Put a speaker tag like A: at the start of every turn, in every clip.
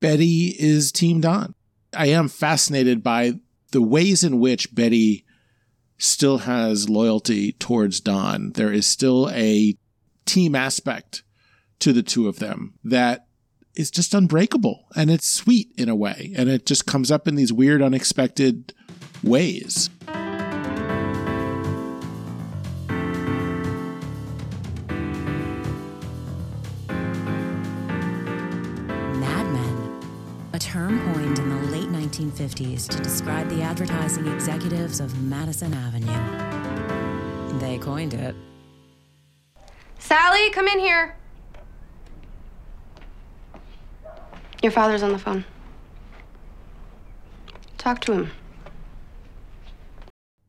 A: Betty is Team Don. I am fascinated by the ways in which Betty still has loyalty towards Don. There is still a team aspect to the two of them that is just unbreakable and it's sweet in a way. And it just comes up in these weird, unexpected ways.
B: 1950s to describe the advertising executives of Madison Avenue. They coined it.
C: Sally, come in here. Your father's on the phone. Talk to him.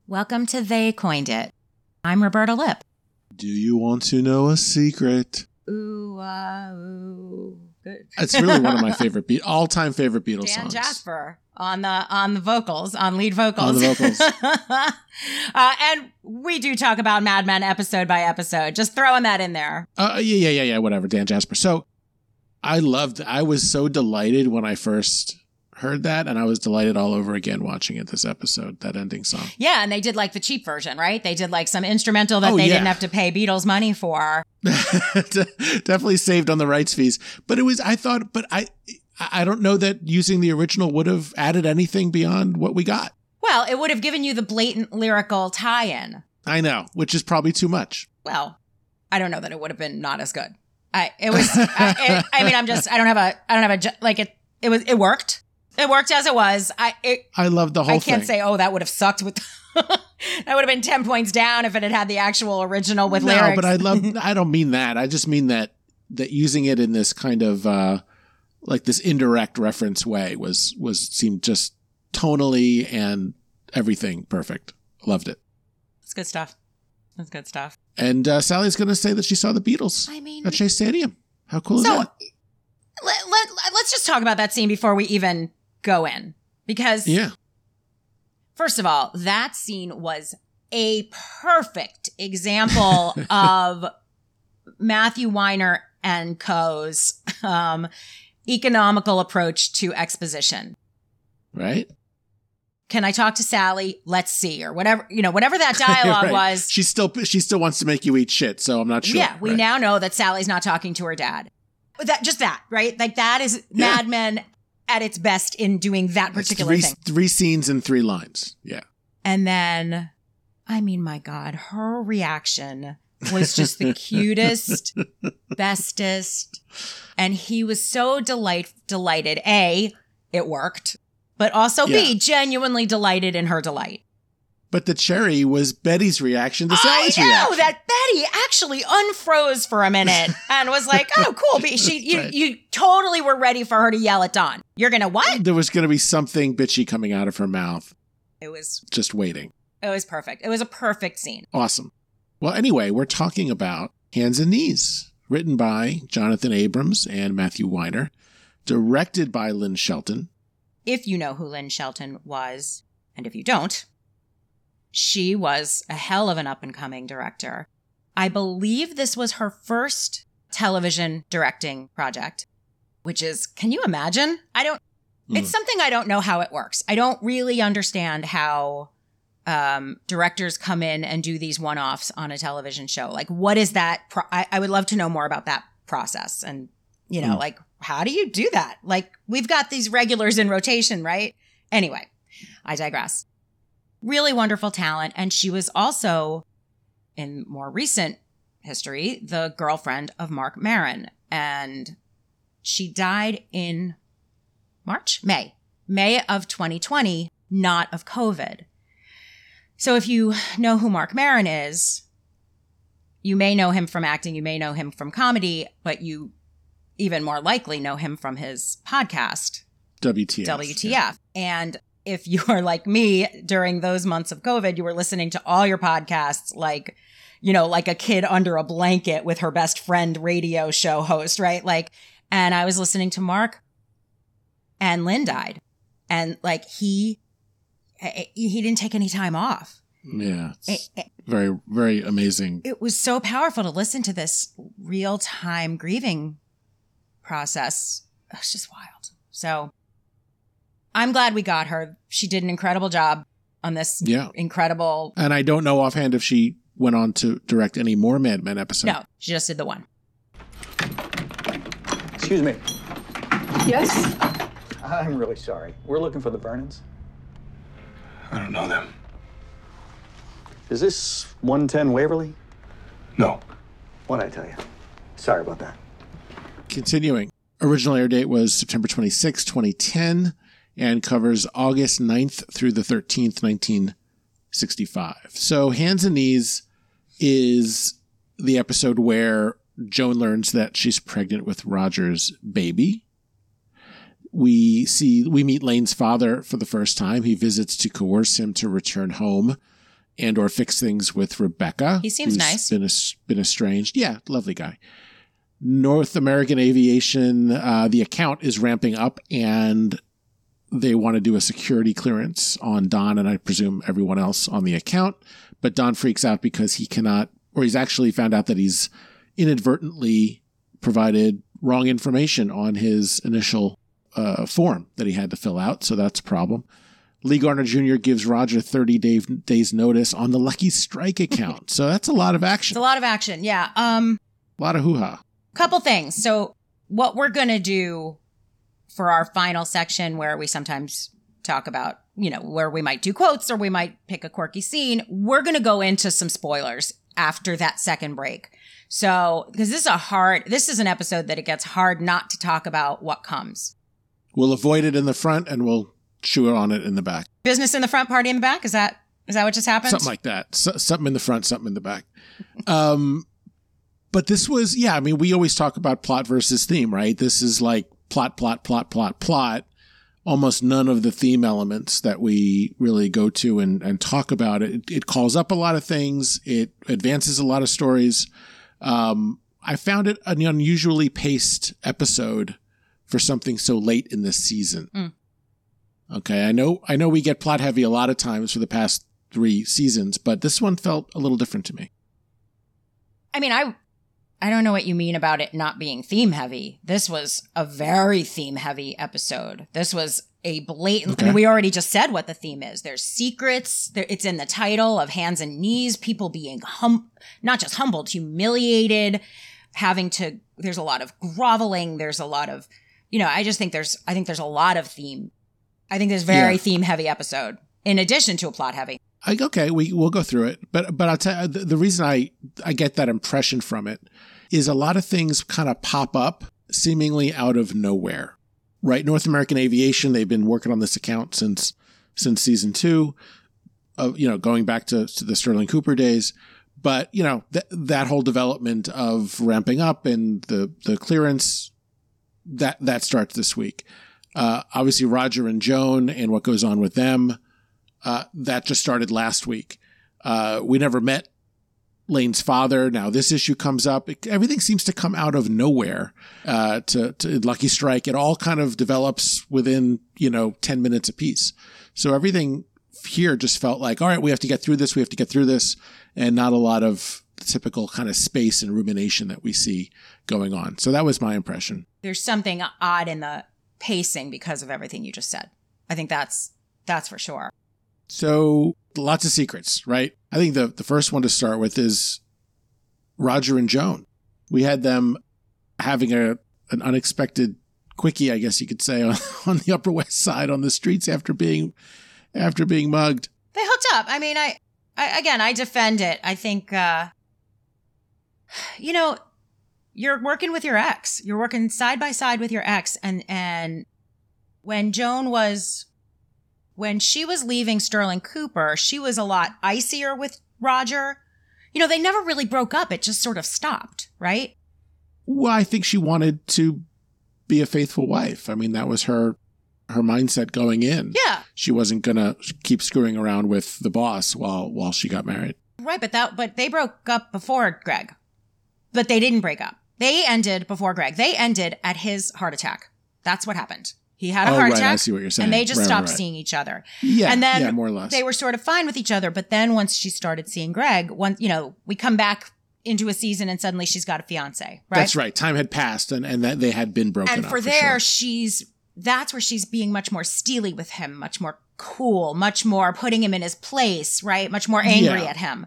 B: Welcome to They Coined It. I'm Roberta Lip.
A: Do you want to know a secret?
B: Ooh, uh, ooh. Good.
A: It's really one of my favorite Be- all-time favorite Beatles
B: Dan
A: songs.
B: Jasper on the on the vocals, on lead vocals.
A: On the vocals.
B: uh, and we do talk about Mad Men episode by episode. Just throwing that in there.
A: Uh, yeah, yeah, yeah, yeah. Whatever. Dan Jasper. So I loved. I was so delighted when I first heard that, and I was delighted all over again watching it. This episode, that ending song.
B: Yeah, and they did like the cheap version, right? They did like some instrumental that
A: Oh,
B: they
A: yeah.
B: didn't have to pay Beatles money for.
A: Definitely saved on the rights fees, but it was. I thought, but I, I don't know that using the original would have added anything beyond what we got.
B: Well, it would have given you the blatant lyrical tie-in.
A: I know, which is probably too much.
B: Well, I don't know that it would have been not as good. I it was. I, it, I mean, I'm just. I don't have a. I don't have a. Like it. It was. It worked. It worked as it was. I. It,
A: I love the whole
B: I can't
A: thing.
B: say, oh, that would have sucked with. that would have been ten points down if it had had the actual original with
A: no,
B: lyrics.
A: No, but I love. I don't mean that. I just mean that that using it in this kind of uh like this indirect reference way was was seemed just tonally and everything perfect. Loved it.
B: it's good stuff. That's good stuff.
A: And uh, Sally's going to say that she saw the Beatles
B: I mean,
A: at Shea Stadium. How cool is
B: so
A: that?
B: let, let, let's just talk about that scene before we even go in, because
A: Yeah.
B: first of all, that scene was a perfect example of Matthew Weiner and Co.'s um, economical approach to exposition.
A: Right.
B: Can I talk to Sally? Let's see, or whatever you know, whatever that dialogue
A: Right.
B: was.
A: She still she still wants to make you eat shit. So I'm not sure.
B: Yeah, we
A: Right.
B: now know that Sally's not talking to her dad. That just that, right? Like that is
A: Yeah.
B: Mad Men at its best in doing that particular
A: three,
B: thing.
A: three scenes and three lines. Yeah.
B: And then, I mean, my God, her reaction was just the cutest, bestest. And he was so delight delighted. A, it worked, but also
A: Yeah.
B: B, genuinely delighted in her delight.
A: But the cherry was Betty's reaction to Sally's
B: I know
A: reaction.
B: that Betty actually unfroze for a minute and was like, "Oh, cool." But she, you,
A: Right.
B: you totally were ready for her to yell at Don. You're gonna what?
A: there was going to be something bitchy coming out of her mouth,
B: It was,
A: just waiting.
B: it was perfect. It was a perfect scene.
A: Awesome. Well, anyway, we're talking about Hands and Knees, written by Jonathan Abrams and Matthew Weiner, directed by Lynn Shelton.
B: If you know who Lynn Shelton was, and if you don't, she was a hell of an up and coming director. I believe this was her first television directing project, which is, can you imagine? I don't, it's
A: Mm.
B: something I don't know how it works. I don't really understand how um, directors come in and do these one offs on a television show. Like, what is that? Pro- I, I would love to know more about that process. And, you know,
A: Mm.
B: like, how do you do that? Like, we've got these regulars in rotation, right? Anyway, I digress. Really wonderful talent. And she was also, in more recent history, the girlfriend of Marc Maron. And she died in March, May, May of 2020, not of COVID. So if you know who Marc Maron is, you may know him from acting, you may know him from comedy, but you even more likely know him from his podcast,
A: WTF.
B: WTF. And if you are like me during those months of COVID, you were listening to all your podcasts like, you know, like a kid under a blanket with her best friend radio show host, right? Like, and I was listening to Marc and Lynn died. And like he, he didn't take any time off.
A: Yeah. It's
B: It, it,
A: very, very amazing.
B: it was so powerful to listen to this real time grieving process. It was just wild. So I'm glad we got her. She did an incredible job on this
A: Yeah.
B: incredible.
A: And I don't know offhand if she went on to direct any more Mad Men episodes.
B: No, she just did the one.
D: Excuse me.
C: Yes?
D: I'm really sorry. We're looking for the Vernons.
E: I don't know them.
D: Is this 110 Waverly?
E: No.
D: What'd I tell you? Sorry about that.
A: Continuing. Original air date was September 26, 2010, and covers August 9th through the 13th, 1965. So, Hands and Knees is the episode where Joan learns that she's pregnant with Roger's baby. We see, we meet Lane's father for the first time. He visits to coerce him to return home and or fix things with Rebecca.
B: He seems nice.
A: Been, been estranged. Yeah, lovely guy. North American Aviation, uh, the account is ramping up and they want to do a security clearance on Don and I presume everyone else on the account. But Don freaks out because he cannot, or he's actually found out that he's inadvertently provided wrong information on his initial uh, form that he had to fill out. So that's a problem. Lee Garner Jr. gives Roger 30 day, days notice on the Lucky Strike account. so that's a lot of action,
B: It's a lot of action. Yeah. Um,
A: a lot of hoo ha.
B: couple things. So, what we're going to do for our final section, where we sometimes talk about, you know, where we might do quotes or we might pick a quirky scene, we're going to go into some spoilers after that second break. So, because this is a hard, this is an episode that it gets hard not to talk about what comes.
A: We'll avoid it in the front and we'll chew on it in the back.
B: Business in the front, party in the back. Is that is that what just happened?
A: Something like that. So, something in the front, something in the back. Um, but this was, yeah, I mean, we always talk about plot versus theme, right? This is like plot, plot, plot, plot, plot. Almost none of the theme elements that we really go to and, and talk about. It, it calls up a lot of things. It advances a lot of stories. Um, I found it an unusually paced episode for something so late in this season.
B: Mm.
A: Okay, I know I know we get plot heavy a lot of times for the past 3 seasons, but this one felt a little different to me.
B: I mean, I I don't know what you mean about it not being theme heavy. This was a very theme heavy episode. This was a blatant. I mean, we already just said what the theme is. There's secrets. There, it's in the title of hands and knees. People being hum, not just humbled, humiliated, having to. There's a lot of groveling. There's a lot of, you know. I just think there's. I think there's a lot of theme. I think there's very
A: Yeah.
B: theme heavy episode in addition to a plot heavy.
A: I, okay, we we'll go through it, but but I'll tell you the, the reason I I get that impression from it is a lot of things kind of pop up seemingly out of nowhere. Right, North American Aviation, they've been working on this account since since season two, of you know going back to, to the Sterling Cooper days. But you know that that whole development of ramping up and the the clearance that that starts this week. Uh, obviously, Roger and Joan and what goes on with them. Uh, that just started last week. Uh, we never met Lane's father. Now this issue comes up. It- everything seems to come out of nowhere. Uh, to, to Lucky Strike, it all kind of develops within you know ten minutes apiece. So everything here just felt like, all right, we have to get through this. We have to get through this, and not a lot of typical kind of space and rumination that we see going on. So that was my impression.
B: there's something odd in the pacing because of everything you just said. I think that's that's for sure.
A: So lots of secrets, right? I think the the first one to start with is Roger and Joan. We had them having a an unexpected quickie, I guess you could say, on, on the Upper West Side on the streets after being after being mugged.
B: They hooked up. I mean, I, I again, I defend it. I think uh you know, you're working with your ex. You're working side by side with your ex and and when Joan was when she was leaving Sterling Cooper, she was a lot icier with Roger. You know, they never really broke up. It just sort of stopped, right?
A: Well, I think she wanted to be a faithful wife. I mean, that was her her mindset going in.
B: Yeah.
A: She wasn't gonna keep screwing around with the boss while while she got married.
B: Right, but that but they broke up before Greg. But they didn't break up. They ended before Greg. They ended at his heart attack. That's what happened. He had a
A: Oh,
B: heart
A: right, I
B: attack.
A: see what you're saying.
B: And they just
A: Right,
B: stopped
A: right.
B: seeing each other.
A: Yeah,
B: and then
A: yeah, more or less.
B: they were sort of fine with each other. But then once she started seeing Greg, once you know, we come back into a season and suddenly she's got a fiance. Right.
A: That's right. Time had passed, and and that they had been broken
B: and
A: up.
B: for
A: for
B: there,
A: sure.
B: she's that's where she's being much more steely with him, much more cool, much more putting him in his place, right? Much more angry
A: Yeah.
B: at him.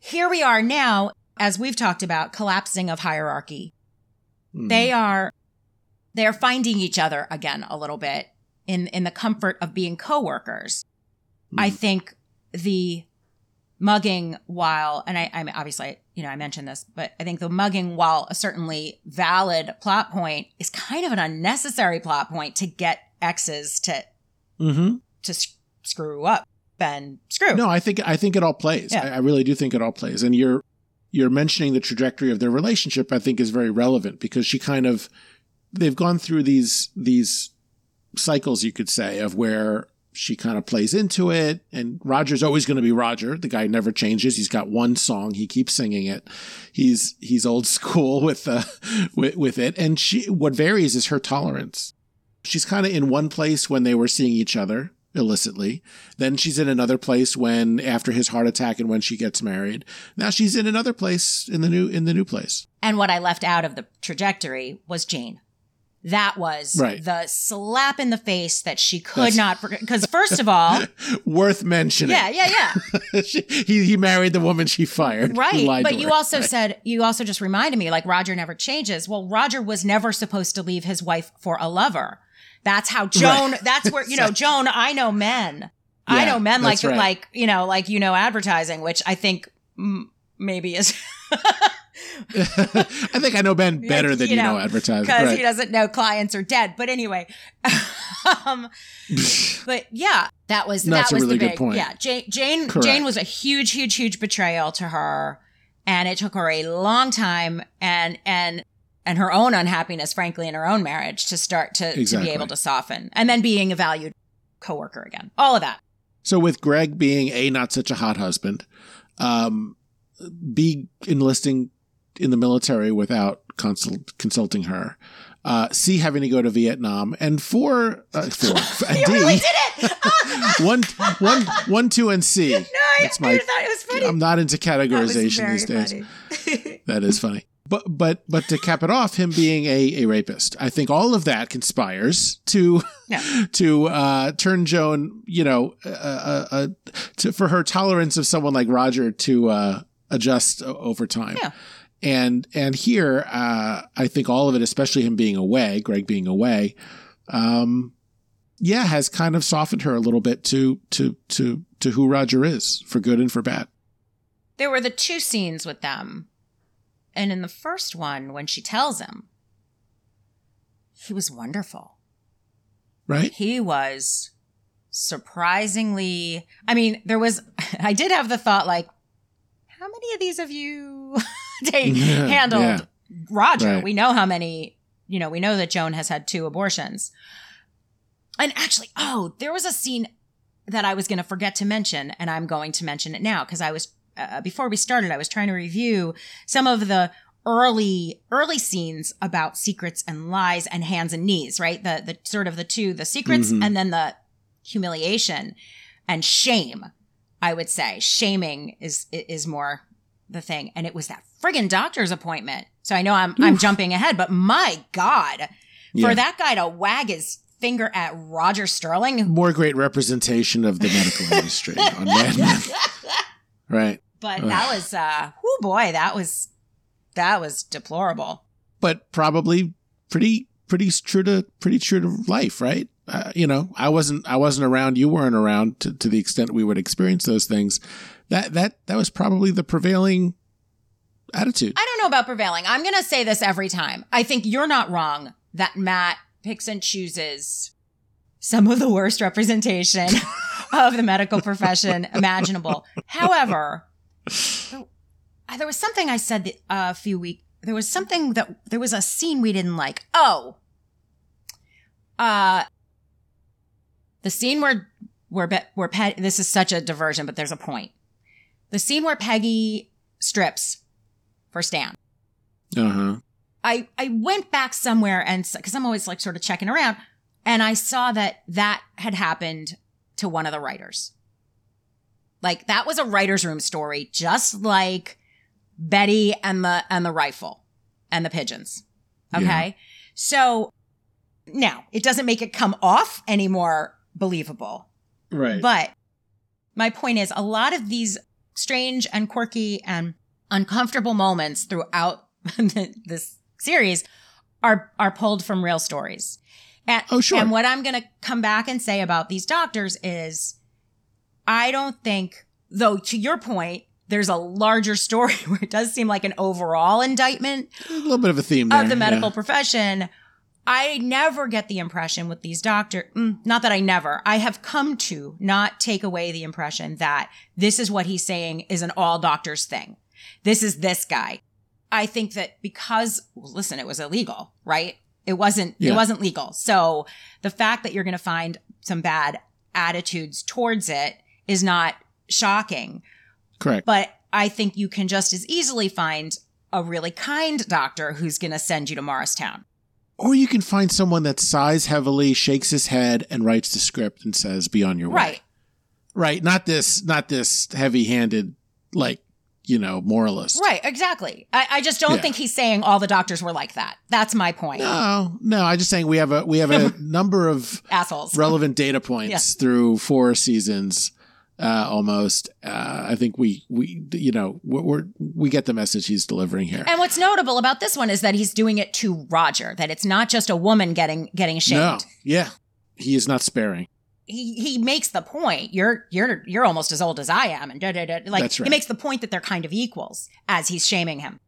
B: Here we are now, as we've talked about, collapsing of hierarchy.
A: Mm.
B: They are they are finding each other again a little bit in in the comfort of being coworkers. I
A: Mhm.
B: think the mugging while and I, I'm obviously you know I mentioned this, but I think the mugging while a certainly valid plot point is kind of an unnecessary plot point to get exes to
A: mm-hmm.
B: to s- screw up and screw.
A: No, I think I think it all plays.
B: Yeah.
A: I, I really do think it all plays. And you're you're mentioning the trajectory of their relationship. I think is very relevant because she kind of they've gone through these these cycles, you could say, of where she kind of plays into it, and Roger's always going to be Roger. The guy never changes. He's got one song. He keeps singing it. He's he's old school with uh, with, with it. And she what varies is her tolerance. She's kind of in one place when they were seeing each other illicitly. Then she's in another place when after his heart attack and when she gets married. Now she's in another place in the new in the new place.
B: And what I left out of the trajectory was Jane. That was
A: Right.
B: the slap in the face that she could
A: That's-
B: not forget. Because first of all,
A: Worth mentioning.
B: yeah, yeah, yeah.
A: She- he he married the woman she fired.
B: Right. But you
A: her.
B: also
A: Right.
B: said, you also just reminded me like Roger never changes. Well, Roger was never supposed to leave his wife for a lover. That's how Joan, that's where, you know, Joan, I know men. I know men like,
A: right.
B: like, you know, like, you know, advertising, which I think mm, maybe is
A: I think I know Ben better than
B: You
A: you know,
B: know,
A: advertising.
B: because
A: Right.
B: he doesn't know clients are dead. But anyway, um, but yeah, that was
A: No,
B: that was
A: really
B: the
A: good
B: big
A: point.
B: yeah. Jane Jane
A: Correct.
B: Jane was a huge, huge, huge betrayal to her, and it took her a long time and and and her own unhappiness, frankly, in her own marriage to start to to be able to soften, and then being a valued coworker again. All of that.
A: So with Greg being a not such a hot husband, um, B enlisting in the military without consult, consulting her, uh, C having to go to Vietnam, and four, uh, four, D
B: really did it.
A: one, one, one, two, and C.
B: no, I,
A: That's
B: I
A: my-
B: thought it was funny.
A: I'm not into categorization these days.
B: funny.
A: That is funny. But but but to cap it off, him being a, a rapist, I think all of that conspires to to uh, turn Joan, you know, uh, uh, uh, to, for her tolerance of someone like Roger to uh, adjust over time.
B: Yeah.
A: And and here, uh, I think all of it, especially him being away, Greg being away, um, yeah, has kind of softened her a little bit to to to to who Roger is, for good and for bad.
B: there were the two scenes with them. And in the first one, when she tells him, he was wonderful.
A: Right?
B: He was surprisingly, I mean, there was, I did have the thought like, how many of these have you take,
A: Yeah,
B: handled
A: yeah.
B: Roger?
A: Right.
B: We know how many, you know, we know that Joan has had two abortions. And actually, oh, there was a scene that I was going to forget to mention, and I'm going to mention it now because I was uh, before we started, I was trying to review some of the early early scenes about secrets and lies and hands and knees, right? The the sort of the two, the secrets
A: Mhm.
B: and then the humiliation and shame. I would say shaming is is more the thing, and it was that friggin' doctor's appointment. So I know I'm I'm jumping ahead, but my God,
A: Yeah.
B: for that guy to wag his finger at Roger Sterling,
A: more great representation of the medical industry on Mad Men. Right.
B: But
A: Ugh.
B: that was uh oh boy, that was that was deplorable.
A: But probably pretty pretty true to pretty true to life, right? Uh, you know, I wasn't I wasn't around, you weren't around to, to the extent we would experience those things. That that that was probably the prevailing attitude.
B: I don't know about prevailing. I'm gonna say this every time. I think you're not wrong that Matt picks and chooses some of the worst representation of the medical profession imaginable. However, there- there was something I said uh, a few weeks. There was something that there was a scene we didn't like. Oh, uh, the scene where where where Pe- this is such a diversion, but there's a point. The scene where Peggy strips for Stan.
A: Uh-huh.
B: I I went back somewhere and because I'm always like sort of checking around, and I saw that that had happened to one of the writers. Like that was a writer's room story, just like Betty and the and the rifle and the pigeons. Okay,
A: Yeah.
B: so Now, it doesn't make it come off any more believable.
A: Right.
B: But my point is a lot of these strange and quirky and uncomfortable moments throughout this series are are pulled from real stories. And,
A: Oh, sure.
B: And what I'm going to come back and say about these doctors is I don't think though to your point there's a larger story where it does seem like an overall indictment
A: a little bit of a theme there.
B: of the medical
A: yeah.
B: profession. I never get the impression with these doctor, mm, not that I never, I have come to not take away the impression that this is what he's saying is an all doctors thing. This is this guy. I think that because, listen, it was illegal, right? It wasn't,
A: Yeah.
B: it wasn't legal. So the fact that you're going to find some bad attitudes towards it is not shocking.
A: Correct.
B: But I think you can just as easily find a really kind doctor who's going to send you to Morristown.
A: Or you can find someone that sighs heavily, shakes his head, and writes the script and says, "Be on your way."
B: Right.
A: Right. Not this. Not this heavy-handed, like you know, moralist.
B: Right. Exactly. I, I just don't
A: Yeah.
B: think he's saying all the doctors were like that. That's my point.
A: No, no. I'm just saying we have a we have a number of
B: Assholes.
A: relevant data points through four seasons, uh, almost. Uh, I think we we you know we're, we're we get the message he's delivering here.
B: And what's notable about this one is that he's doing it to Roger. That it's not just a woman getting getting shamed.
A: no, yeah, he is not sparing.
B: He he makes the point. You're you're you're almost as old as I am, and da, da, da. like
A: right.
B: he makes the point that they're kind of equals as he's shaming him.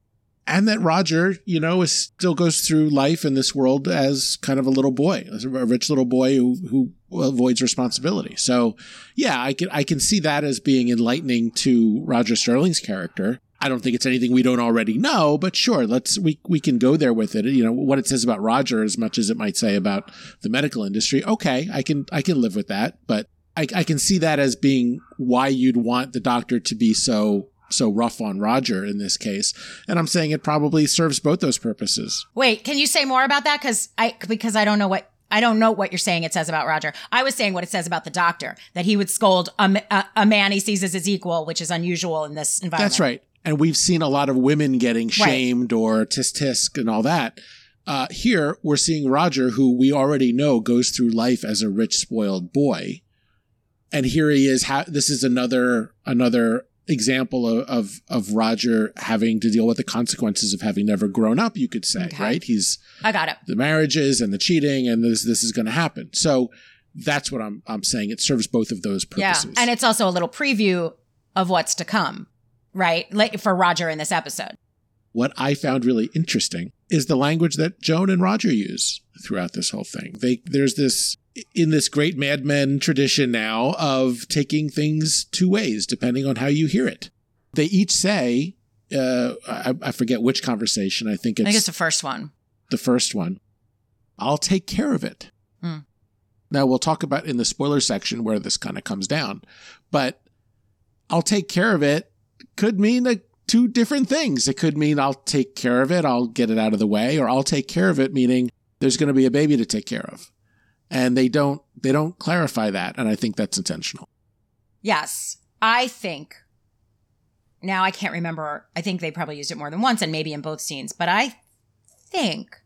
A: And that Roger, you know, is still goes through life in this world as kind of a little boy, as a rich little boy who who avoids responsibility. So, yeah, I can I can see that as being enlightening to Roger Sterling's character. I don't think it's anything we don't already know, but sure, let's we we can go there with it. You know what it says about Roger, as much as it might say about the medical industry. Okay, I can I can live with that, but I, I can see that as being why you'd want the doctor to be so so rough on Roger in this case. And I'm saying it probably serves both those purposes.
B: Wait, can you say more about that? Because I because I don't know what I don't know what you're saying. It says about Roger. I was saying what it says about the doctor that he would scold a, a, a man he sees as his equal, which is unusual in this environment.
A: That's right. And we've seen a lot of women getting shamed or tisk tisk and all that. Uh, here, we're seeing Roger, who we already know goes through life as a rich, spoiled boy. And here he is. Ha- this is another another example of, of of Roger having to deal with the consequences of having never grown up. You could say,
B: Okay.
A: right? He's
B: I got it.
A: the marriages and the cheating, and this this is going to happen. So that's what I'm I'm saying. It serves both of those purposes.
B: Yeah, and it's also a little preview of what's to come, right? Like for Roger in this episode.
A: what I found really interesting is the language that Joan and Roger use throughout this whole thing. They there's this in this great Mad Men tradition now of taking things two ways depending on how you hear it. They each say, uh, I, I forget which conversation. I think
B: I
A: it's,
B: think it's the first one.
A: the first one. I'll take care of it.
B: Hmm.
A: Now we'll talk about in the spoiler section where this kind of comes down, but I'll take care of it could mean a, two different things. It could mean I'll take care of it, I'll get it out of the way, or I'll take care of it meaning there's going to be a baby to take care of. And they don't they don't clarify that, and I think that's intentional.
B: Yes, I think. Now I can't remember. I think they probably used it more than once, and maybe in both scenes. But I think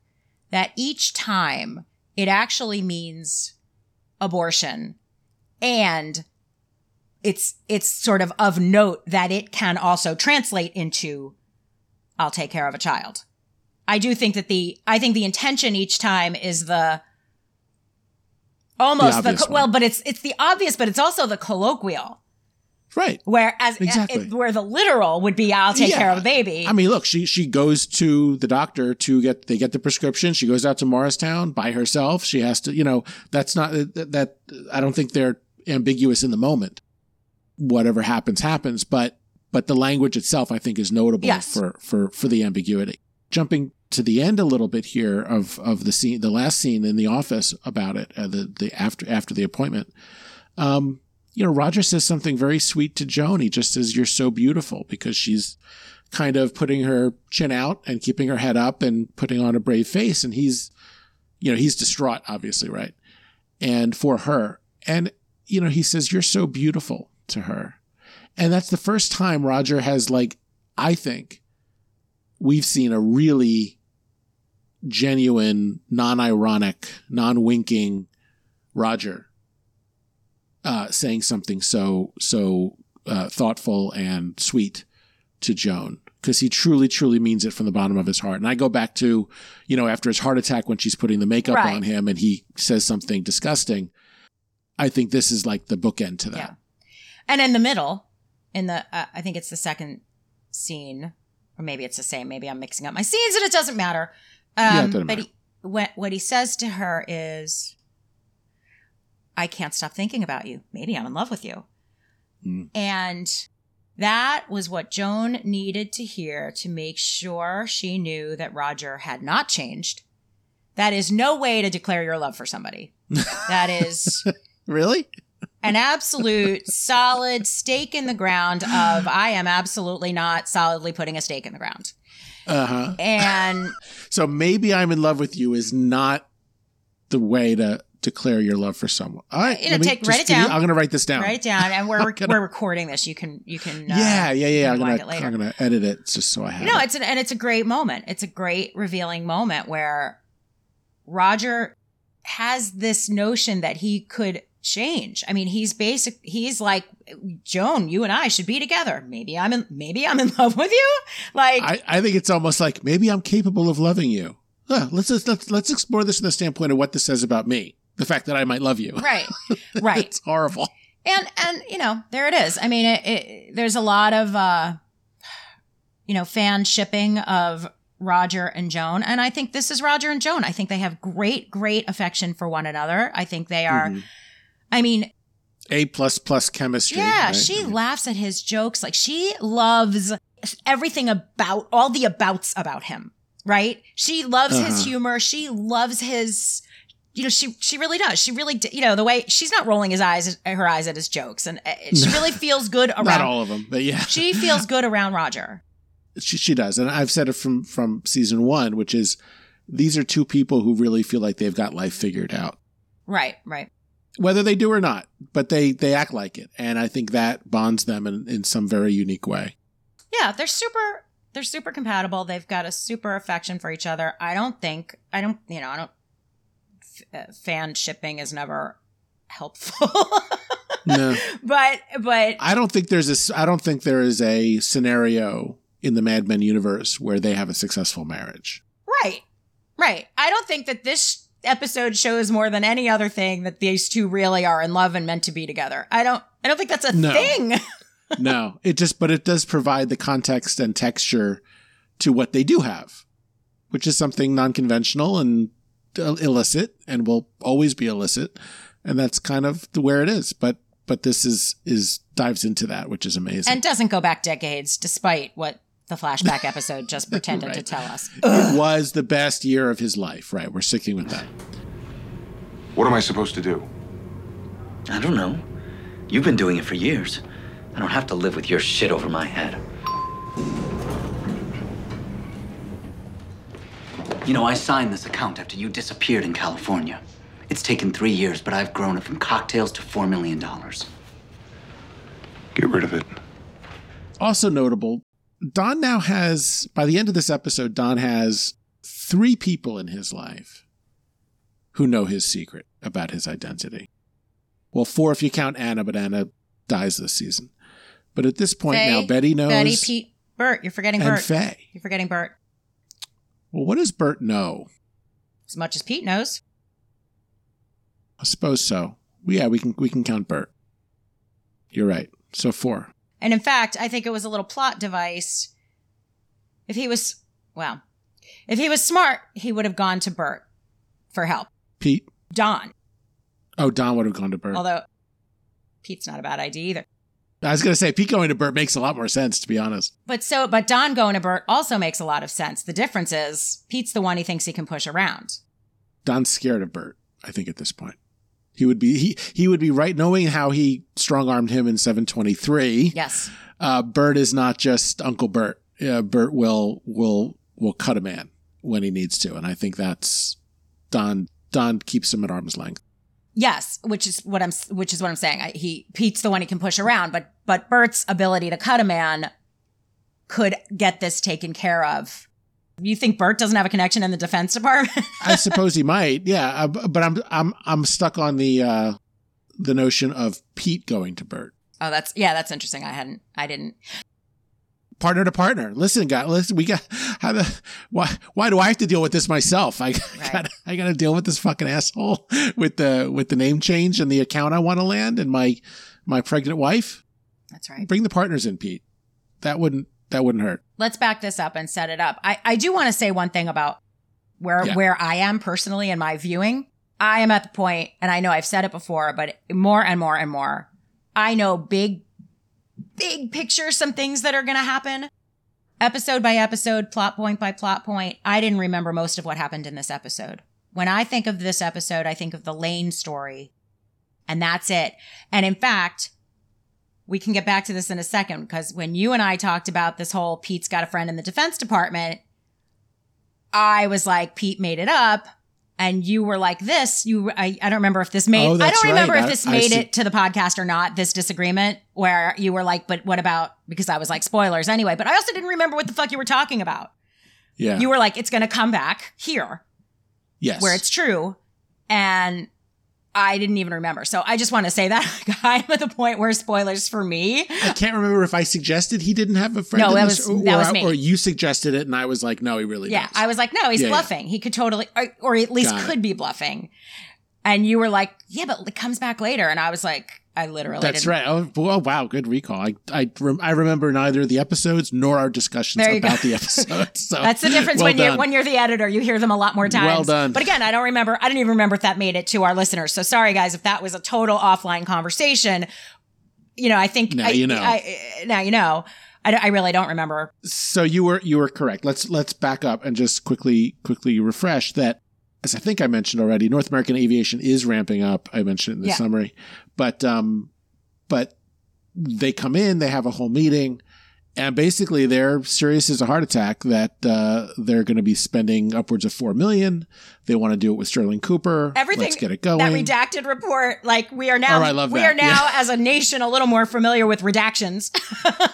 B: that each time it actually means abortion, and it's it's sort of of note that it can also translate into "I'll take care of a child." I do think that the I think the intention each time is the almost the, co- well, but it's it's the obvious, but it's also the colloquial.
A: Right.
B: Whereas
A: Exactly.
B: it- where the literal would be I'll take
A: Yeah.
B: care of a baby.
A: I mean, look, she she goes to the doctor to get they get the prescription. She goes out to Morristown by herself. She has to, you know, that's not uh, that, that I don't think they're ambiguous in the moment. Whatever happens happens, but but the language itself I think is notable
B: Yes.
A: for for for the ambiguity. Jumping to the end a little bit here of of the scene, the last scene in the office about it, uh, the the after after the appointment. Um, you know, Roger says something very sweet to Joan. He just says, "You're so beautiful," because she's kind of putting her chin out and keeping her head up and putting on a brave face. And he's, you know, he's distraught, obviously, right? And for her. And, you know, he says, You're so beautiful to her. And that's the first time Roger has, like, I think we've seen a really genuine, non-ironic, non-winking Roger uh, saying something so so uh, thoughtful and sweet to Joan because he truly, truly means it from the bottom of his heart. And I go back to, you know, after his heart attack when she's putting the makeup
B: Right.
A: on him and he says something disgusting. I think this is like the bookend to that.
B: Yeah. And in the middle, in the uh, I think it's the second scene, or maybe it's the same. Maybe I'm mixing up my scenes, and it doesn't matter. Um,
A: Yeah, it doesn't
B: but
A: matter.
B: He, what what he says to her is, "I can't stop thinking about you. Maybe I'm in love with you."
A: Mm.
B: And that was what Joan needed to hear to make sure she knew that Roger had not changed. That is no way to declare your love for somebody. That is
A: Really?
B: An absolute solid stake in the ground of I am absolutely not solidly putting a stake in the ground.
A: Uh huh.
B: And
A: So maybe I'm in love with you is not the way to declare your love for someone. All right.
B: You know,
A: let me
B: take- write it down.
A: I'm going to write this down.
B: write it down and we're
A: gonna-
B: we're recording this. You can you can uh,
A: yeah, yeah, yeah. I'm gonna. I'm gonna edit it just so I have.
B: You know,
A: it.
B: it's an and it's a great moment. It's a great revealing moment where Roger has this notion that he could change. I mean, he's basic he's like Joan, you and I should be together. Maybe I'm in maybe I'm in love with you. Like
A: I, I think it's almost like maybe I'm capable of loving you. Huh, let's let's let's explore this from the standpoint of what this says about me. The fact that I might love you.
B: right. Right.
A: it's horrible.
B: and and you know there it is i mean it, it, there's a lot of uh you know fan shipping of roger and joan and i think this is roger and joan i think they have great great affection for one another i think they are
A: Mhm.
B: I mean
A: A plus plus chemistry.
B: yeah
A: right?
B: she
A: I mean,
B: laughs at his jokes. Like she loves everything about all the abouts about him right? She loves his
A: Uh-huh.
B: humor. She loves his you know she she really does. She really you know the way she's not rolling his eyes her eyes at his jokes. And uh, she really feels good around
A: not all of them, but yeah,
B: she feels good around roger.
A: She, she does, and I've said it from from season one, which is these are two people who really feel like they've got life figured out,
B: right right
A: whether they do or not, but they they act like it, and I think that bonds them in in some very unique way.
B: yeah they're super they're super compatible they've got a super affection for each other i don't think i don't you know i don't f- uh, fan shipping is never helpful
A: No.
B: but but
A: I don't think there's a. I don't think there is a scenario in the Mad Men universe where they have a successful marriage.
B: right right i don't think that this episode shows more than any other thing that these two really are in love and meant to be together i don't i don't think that's a
A: No.
B: thing
A: no, it just, but it does provide the context and texture to what they do have, which is something non-conventional and illicit, and will always be illicit, and that's kind of the where it is. But but this is is dives into that, which is amazing.
B: and doesn't go back decades despite what the flashback episode just pretended to tell us
A: it was the best year of his life. Right, we're sticking with that.
E: What am I supposed to do?
F: I don't know. You've been doing it for years. I don't have to live with your shit over my head. You know, I signed this account after you disappeared in California. It's taken three years, but I've grown it from cocktails to $4 million.
E: Get rid of it.
A: Also notable, Don now has, by the end of this episode, Don has three people in his life who know his secret about his identity. Well, four if you count Anna, but Anna dies this season. But at this point
B: Faye,
A: now, Betty knows.
B: betty pete bert you're forgetting
A: and
B: bert
A: Faye.
B: you're forgetting bert
A: Well, what does Bert know?
B: as much as pete knows
A: I suppose so. Yeah, we can we can count Bert. You're right. So four.
B: And in fact, I think it was a little plot device. If he was, well, if he was smart, he would have gone to Bert for help.
A: Pete.
B: Don,
A: Oh, Don would have gone to Bert.
B: although Pete's not a bad idea either.
A: I was going to say Pete going to Bert makes a lot more sense, to be honest.
B: But so, but Don going to Bert also makes a lot of sense. The difference is Pete's the one he thinks he can push around.
A: Don's scared of Bert. I think at this point, he would be he he would be right knowing how he strong armed him in 723.
B: Yes.
A: Uh, Bert is not just Uncle Bert. Uh, Bert will will will cut a man when he needs to, and I think that's Don. Don keeps him at arm's length.
B: Yes, which is what I'm which is what I'm saying. I, he Pete's the one he can push around, but but Bert's ability to cut a man could get this taken care of You think Bert doesn't have a connection in the Defense Department?
A: I suppose he might. Yeah, uh, but I'm I'm I'm stuck on the uh the notion of Pete going to Bert.
B: oh, that's yeah, that's interesting. I hadn't, I didn't.
A: Partner to partner. Listen, guys, listen, we got how the why why do I have to deal with this myself? I
B: Right.
A: got I got to deal with this fucking asshole with the with the name change and the account I want to land and my my pregnant wife.
B: That's right.
A: Bring the partners in, Pete. That wouldn't that wouldn't hurt.
B: Let's back this up and set it up. I, I do want to say one thing about where
A: Yeah.
B: where I am personally in my viewing. I am at the point, and I know I've said it before, but more and more and more, I know big, big picture, some things that are going to happen, episode by episode, plot point by plot point. I didn't remember most of what happened in this episode. When I think of this episode, I think of the Lane story, and that's it. And in fact, we can get back to this in a second because when you and I talked about this whole Pete's got a friend in the Defense Department, I was like, Pete made it up. And you were like this. You, I, I don't remember if this made.
A: Oh,
B: I don't remember
A: right.
B: if this
A: I
B: made
A: see-
B: it to the podcast or not. This disagreement where you were like, "But what about?" Because I was like, spoilers anyway. But I also didn't remember what the fuck you were talking about.
A: Yeah.
B: You were like, "It's going to come back here
A: yes.
B: where it's true," and I didn't even remember. So I just want to say that I'm at the point where spoilers for me.
A: I can't remember if I suggested he didn't have a friend.
B: No, that was-
A: or,
B: that was me.
A: Or you suggested it, and I was like, no, he really
B: Yeah,
A: does.
B: I was like, no, he's
A: Yeah, yeah.
B: bluffing. He could totally, or, or at least
A: Got it.
B: could be bluffing. And you were like, yeah, but it comes back later. And I was like, I literally
A: That's
B: didn't.
A: right. Oh, well, wow, good recall. I I, rem- I remember neither the episodes nor our discussions about
B: go.
A: the episodes. So
B: That's the difference
A: well
B: when you're when you're the editor. You hear them a lot more times.
A: Well done.
B: But again, I don't remember. I didn't even remember if that made it to our listeners. So sorry, guys, if that was a total offline conversation. You know, I think
A: Now
B: I,
A: you know.
B: I, now you know. I, I really don't remember.
A: so you were you were correct. Let's let's back up and just quickly quickly refresh that. As I think I mentioned already, North American aviation is ramping up. I mentioned it in the
B: Yeah.
A: summary, but um, but they come in, they have a whole meeting, and basically they're serious as a heart attack that uh, they're going to be spending upwards of four million. They want to do it with Sterling Cooper.
B: Everything
A: Let's get it going.
B: That redacted report, like we are now,
A: Oh, I love
B: we
A: that.
B: are now as a nation a little more familiar with redactions.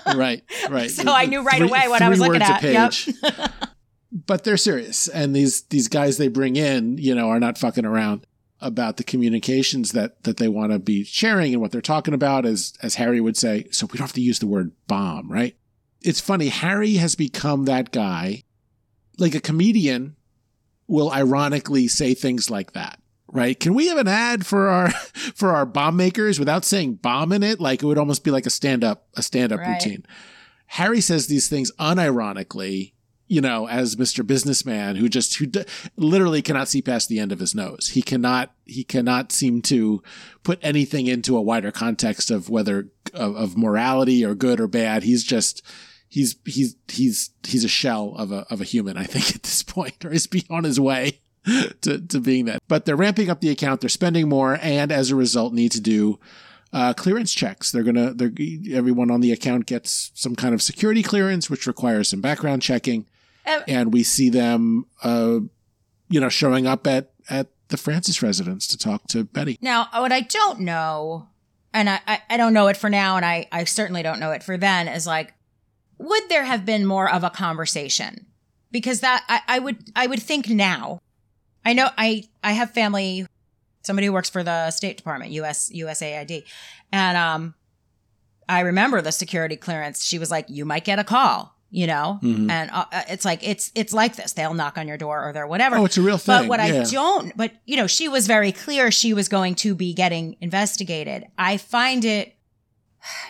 A: right, right.
B: So I knew right
A: Three-
B: away what I was looking at. Yep.
A: but they're serious, and these these guys they bring in, you know, are not fucking around about the communications that that they want to be sharing and what they're talking about. As as Harry would say, so we don't have to use the word bomb, right? It's funny. Harry has become that guy, like a comedian will ironically say things like that. Right? Can we have an ad for our for our bomb makers without saying bomb in it? Like it would almost be like a stand up a stand up
B: Right.
A: routine. Harry says these things unironically, you know, as Mr. Businessman who just who d- literally cannot see past the end of his nose. He cannot he cannot seem to put anything into a wider context of whether of, of morality or good or bad. He's just he's he's he's he's a shell of a of a human, I think at this point, or is on his way to to being that. But they're ramping up the account, they're spending more, and as a result, need to do uh, clearance checks. They're gonna they're everyone on the account gets some kind of security clearance, which requires some background checking,
B: Uh,
A: and we see them, uh, you know, showing up at at the Francis residence to talk to Betty.
B: Now, what I don't know, and I, I, I don't know it for now, and I, I certainly don't know it for then, is like, would there have been more of a conversation? Because that I, I would I would think now. I know I I have family, somebody who works for the State Department, US USAID, and um, I remember the security clearance. She was like, "You might get a call." You know,
A: Mhm.
B: and uh, it's like it's it's like this. They'll knock on your door or they're whatever.
A: Oh, it's a real thing.
B: But what I don't, but you know, she was very clear she was going to be getting investigated. I find it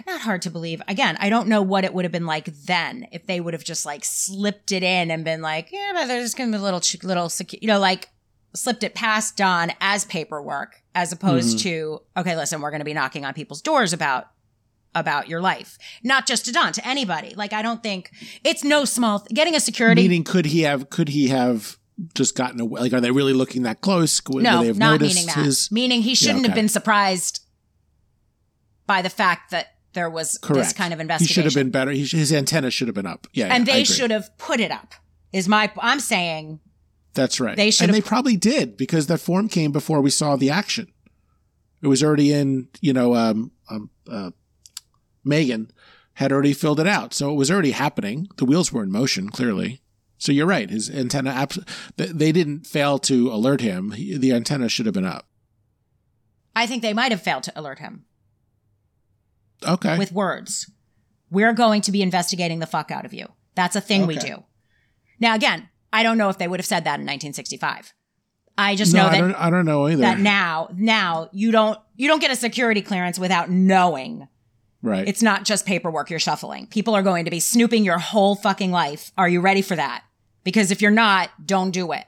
B: not hard to believe. Again, I don't know what it would have been like then if they would have just like slipped it in and been like, yeah, but there's going to be a little, little, secu-, you know, like slipped it past Don as paperwork as opposed
A: Mm-hmm.
B: to, okay, listen, we're going to be knocking on people's doors about about your life not just to don to anybody like i don't think it's no small th- getting a security
A: Meaning, could he have? Could he have just gotten away? Like, are they really looking that close? Would
B: No,
A: have
B: not meaning that.
A: his?
B: meaning he shouldn't have
A: okay.
B: been surprised by the fact that there was
A: Correct.
B: this kind of investigation.
A: He should have been better. His antenna should have been up. Yeah,
B: and
A: yeah,
B: they should have put it up. Is my I'm saying
A: That's right.
B: they should
A: and they probably did because that form came before we saw the action. It was already in. You know, um, um, uh, Megan had already filled it out, so it was already happening. The wheels were in motion, clearly. So you're right. His antenna, abs- they didn't fail to alert him. The antenna should have been up.
B: I think they might have failed to alert him
A: Okay.
B: with words. We're going to be investigating the fuck out of you. That's a thing we do. Now, again, I don't know if they would have said that in 1965. I just
A: no,
B: know
A: I
B: that
A: don't, I don't know either.
B: that now now you don't you don't get a security clearance without knowing
A: right.
B: it's not just paperwork you're shuffling people are going to be snooping your whole fucking life are you ready for that because if you're not don't do it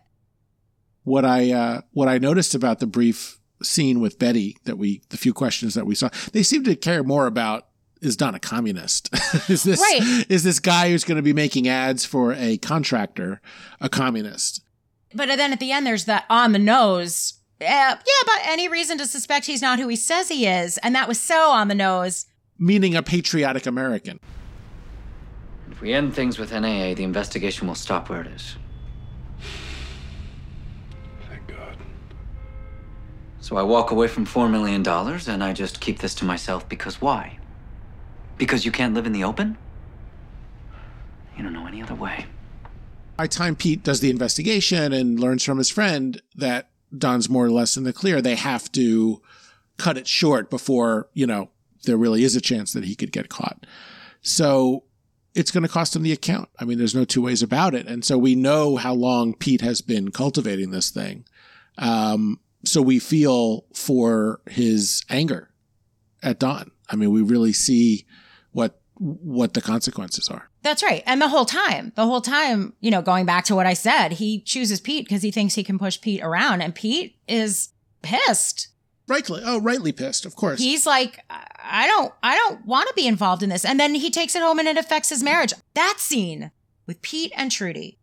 A: what I uh, what I noticed about the brief scene with Betty that we the few questions that we saw, they seem to care more about is Don a communist? is this
B: Right.
A: is this guy who's going to be making ads for a contractor a communist?
B: but then at the end there's that on the nose uh, yeah but any reason to suspect he's not who he says he is and that was so on the nose
A: Meaning a patriotic American.
F: If we end things with NAA, the investigation will stop where it is.
E: Thank God.
F: So I walk away from $4 million and I just keep this to myself because why? Because you can't live in the open? You don't know any other way.
A: By time Pete does the investigation and learns from his friend that Don's more or less in the clear, they have to cut it short before, you know, there really is a chance that he could get caught. So it's going to cost him the account. I mean, there's no two ways about it. And so we know how long Pete has been cultivating this thing. Um, so we feel for his anger at Don. I mean, we really see what what the consequences are.
B: that's right and the whole time the whole time you know going back to what i said he chooses pete because he thinks he can push pete around and pete is pissed
A: Rightly, oh, rightly pissed, of course.
B: he's like i don't i don't want to be involved in this. And then he takes it home and it affects his marriage. That scene with pete and trudy.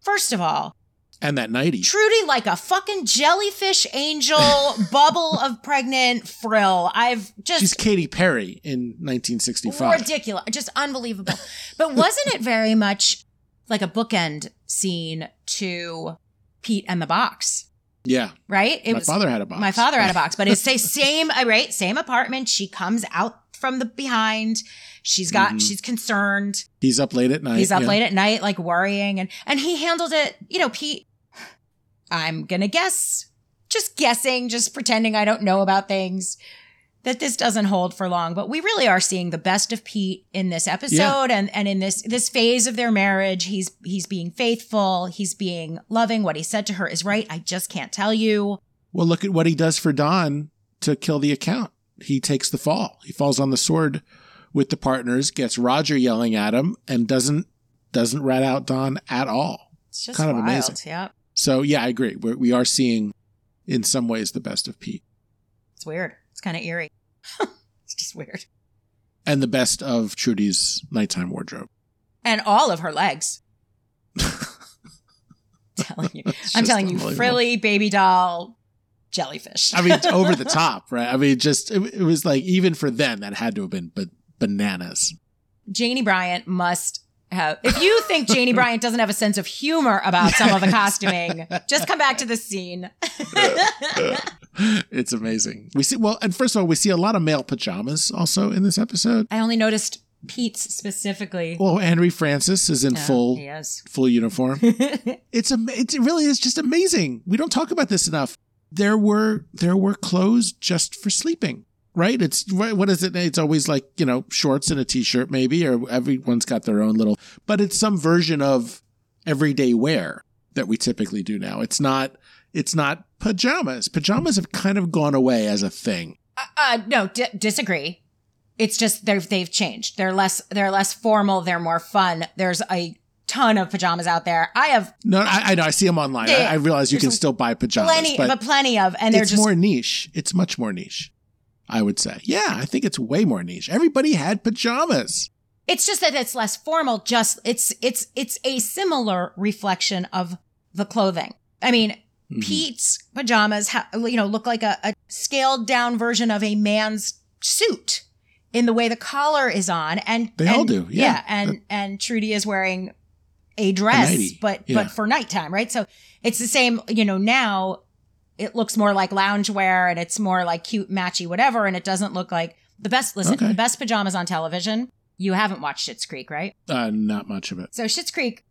B: First of all
A: and that nighty.
B: trudy like a fucking jellyfish angel bubble of pregnant frill. I've just
A: She's Katy Perry in 1965.
B: ridiculous. Just unbelievable. But wasn't it very much like a bookend scene to pete and the box
A: Yeah,
B: right it
A: my father had a box.
B: my father had a box, but it's the same, uh, right? Same apartment. She comes out from the behind. She's got,
A: Mhm.
B: she's concerned.
A: He's up late at night.
B: He's up
A: yeah.
B: late at night, like worrying, and and he handled it. You know, Pete. I'm gonna guess, just guessing, just pretending I don't know about things. That this doesn't hold for long, but we really are seeing the best of Pete in this episode and, and in this this phase of their marriage. He's he's being faithful, he's being loving. What he said to her is right. I just can't tell you.
A: Well, look at what he does for Don to kill the account. He takes the fall. He falls on the sword with the partners, gets Roger yelling at him, and doesn't doesn't rat out Don at all.
B: It's just
A: Kind of
B: wild.
A: amazing.
B: Yeah.
A: So yeah, I agree. We're, we are seeing, in some ways, the best of Pete
B: It's weird. Kind of eerie. it's just weird.
A: and the best of Trudy's nighttime wardrobe.
B: And all of her legs. telling you.
A: It's
B: I'm telling you, frilly baby doll jellyfish.
A: I mean, over the top, right? I mean, just it, it was like even for them that had to have been but bananas.
B: Janie Bryant must have. If you think Janie Bryant doesn't have a sense of humor about some of the costuming, just come back to the scene.
A: it's amazing. We see well, and first of all, we see a lot of male pajamas also in this episode.
B: I only noticed Pete's specifically.
A: Well, Henry Francis is in
B: Yeah,
A: full
B: He is.
A: full uniform. it's a it really is just amazing. We don't talk about this enough. There were there were clothes just for sleeping. Right? It's what is it? It's always like, you know, shorts and a t-shirt maybe or everyone's got their own little but it's some version of everyday wear that we typically do now. It's not it's not pajamas. Pajamas have kind of gone away as a thing.
B: Uh, uh, no, di- disagree. It's just they've they've changed. They're less they're less formal. They're more fun. There's a ton of pajamas out there. I have
A: No, I, I know. I see them online.
B: Yeah,
A: I. I realize you can still buy pajamas,
B: plenty,
A: but,
B: but, plenty of, and they're
A: it's
B: just
A: more niche. It's much more niche. I would say. Yeah, I think it's way more niche. Everybody had pajamas.
B: It's just that it's less formal. Just it's it's it's a similar reflection of the clothing. I mean,
A: Mhm.
B: Pete's pajamas, ha- you know, look like a, a scaled down version of a man's suit in the way the collar is on, and
A: They
B: and-
A: all do, yeah.
B: and and Trudy is wearing a dress,
A: nightie,
B: but
A: yeah.
B: but for nighttime, right? So it's the same. You know, now it looks more like loungewear and it's more like cute, matchy, whatever, and it doesn't look like the best. Listen,
A: Okay.
B: the best pajamas on television. You haven't watched Schitt's Creek, right?
A: Uh, not much of it.
B: So Schitt's Creek,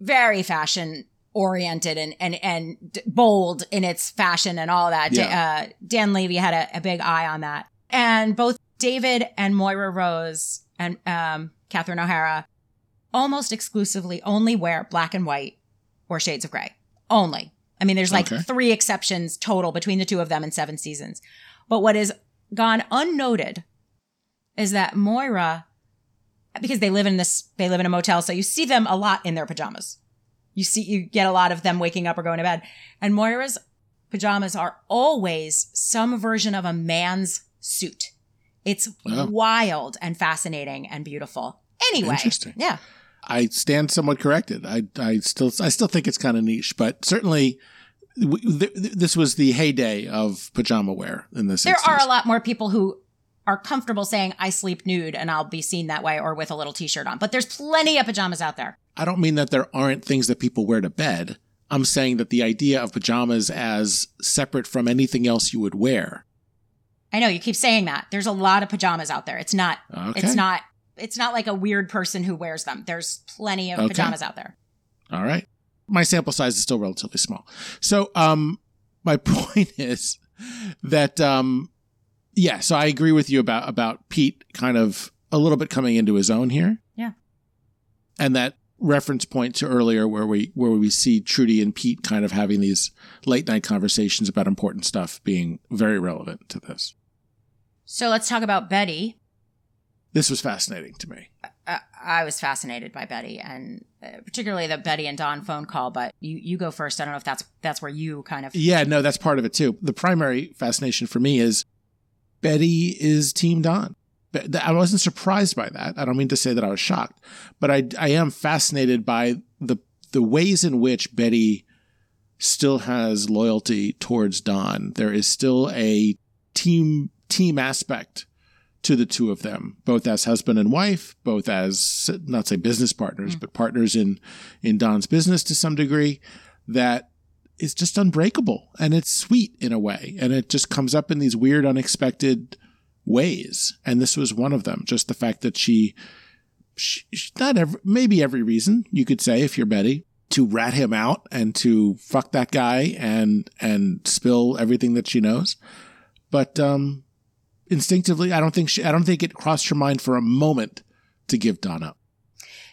B: very fashion oriented and and and bold in its fashion and all that.
A: Yeah.
B: uh, Dan Levy had a, a big eye on that, and both David and Moira Rose and um, Catherine O'Hara almost exclusively only wear black and white or shades of gray. Only. I mean, there's like
A: Okay.
B: three exceptions total between the two of them in seven seasons. But what has gone unnoted is that Moira, because they live in this, they live in a motel, so you see them a lot in their pajamas. You see, you get a lot of them waking up or going to bed. And Moira's pajamas are always some version of a man's suit. It's
A: Wow.
B: wild and fascinating and beautiful. Anyway,
A: Interesting.
B: yeah.
A: I stand somewhat corrected. I I still I still think it's kind of niche, but certainly w- th- th- this was the heyday of pajama wear in the 60s.
B: There are a lot more people who are comfortable saying, I sleep nude and I'll be seen that way or with a little t shirt on. But there's plenty of pajamas out there.
A: I don't mean that there aren't things that people wear to bed. I'm saying that the idea of pajamas as separate from anything else you would wear.
B: I know you keep saying that. There's a lot of pajamas out there. It's not,
A: Okay.
B: it's not, it's not like a weird person who wears them. There's plenty of
A: Okay.
B: pajamas out there.
A: All right. My sample size is still relatively small. So, um, my point is that, um, yeah, so I agree with you about, about Pete kind of a little bit coming into his own here.
B: Yeah.
A: And that reference point to earlier where we, where we see Trudy and Pete kind of having these late night conversations about important stuff being very relevant to this.
B: So let's talk about Betty.
A: This was fascinating to me.
B: Uh, I was fascinated by Betty and uh, particularly the Betty and Don phone call, but you, you go first. I don't know if that's, that's where you kind of,
A: Yeah, no, that's part of it too. The primary fascination for me is Betty is Team Don. I wasn't surprised by that. I don't mean to say that I was shocked, but I I am fascinated by the the ways in which Betty still has loyalty towards Don. There is still a team team aspect to the two of them, both as husband and wife, both as not say business partners, but partners in in Don's business to some degree. That is just unbreakable and it's sweet in a way. And it just comes up in these weird unexpected ways. And this was one of them. Just the fact that she, she she- not every maybe every reason you could say if you're betty to rat him out and to fuck that guy and and spill everything that she knows. But um instinctively i don't think she i don't think it crossed her mind for a moment to give don up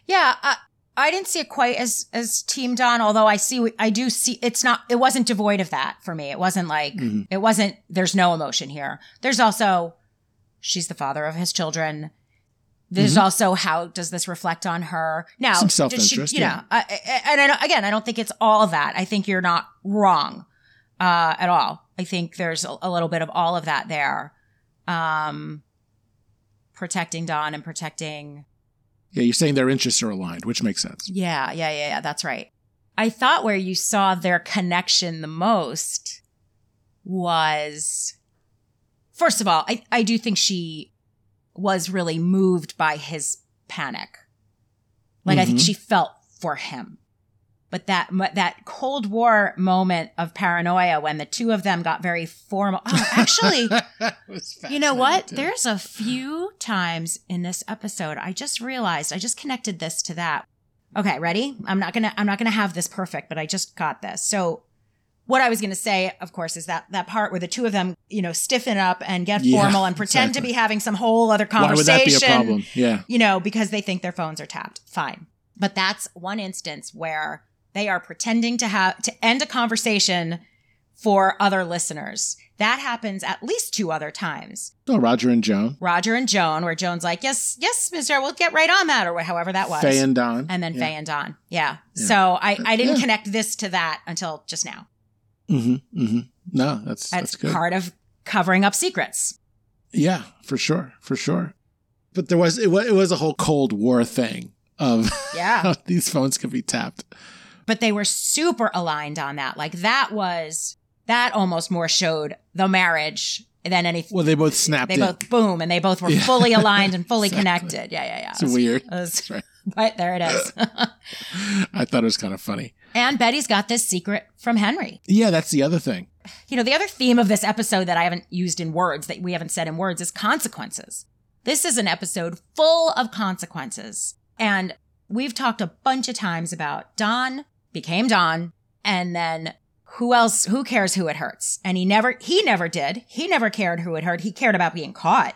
B: Yeah, I, I didn't see it quite as as Team Don, although I see I do see it's not it wasn't devoid of that for me. It wasn't like
A: Mhm.
B: it wasn't there's no emotion here. There's also she's the father of his children. There's
A: Mhm.
B: also how does this reflect on her? Now,
A: Some self-interest,
B: you
A: yeah.
B: know, and I, again, I don't think it's all that. I think you're not wrong uh, at all. I think there's a, a little bit of all of that there. Um, protecting Don and protecting
A: yeah you're saying their interests are aligned which makes sense
B: yeah, yeah, yeah, yeah. That's right. I thought where you saw their connection the most was, first of all, I, I do think she was really moved by his panic. Like I think
A: Mhm.
B: she felt for him. But that that Cold War moment of paranoia when the two of them got very formal. Oh, actually, you know what? There's a few times in this episode I just realized I just connected this to that. Okay, ready? I'm not gonna I'm not gonna have this perfect, but I just got this. So what I was gonna say, of course, is that that part where the two of them, you know, stiffen up and get
A: Yeah,
B: formal and pretend to be having some whole other conversation.
A: why would that be a problem yeah
B: you know, because they think their phones are tapped. Fine. But that's one instance where they are pretending to have to end a conversation for other listeners. That happens at least two other times.
A: oh roger and joan
B: Roger and Joan, where Joan's like, Yes, yes, Mister, we'll get right on that, or however that was.
A: faye and don
B: and then
A: yeah.
B: Faye and Don. Yeah.
A: Yeah.
B: So I, I didn't
A: Yeah.
B: connect this to that until just now.
A: Mm-hmm. Mm-hmm. No, that's
B: That's,
A: that's good.
B: part of covering up secrets.
A: Yeah, for sure, for sure. But there was it was it was a whole Cold War thing of
B: Yeah.
A: these phones could be tapped.
B: But they were super aligned on that. Like that was that almost more showed the marriage than anything.
A: Well, they both snapped
B: they
A: in.
B: both boom, and they both were
A: Yeah.
B: fully aligned and fully
A: Exactly.
B: connected. Yeah, yeah, yeah.
A: It's
B: It was-
A: weird.
B: it was-
A: right.
B: but there it is.
A: I thought it was kind of funny.
B: and Betty's got this secret from Henry.
A: Yeah, that's the other thing.
B: You know, the other theme of this episode that I haven't used in words, that we haven't said in words, is consequences. This is an episode full of consequences. And we've talked a bunch of times about Don became Don and then who else who cares who it hurts? And he never he never did. He never cared who it hurt. He cared about being caught.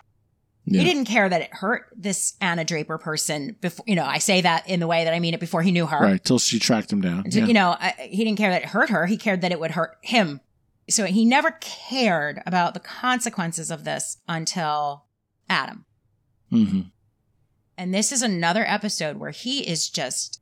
A: Yeah.
B: He didn't care that it hurt this Anna Draper person before, you know, I say that in the way that I mean it before he knew her.
A: Right, till she tracked him down. Yeah.
B: You know, I, he didn't care that it hurt her. He cared that it would hurt him. So he never cared about the consequences of this until Adam.
A: Mhm.
B: And this is another episode where he is just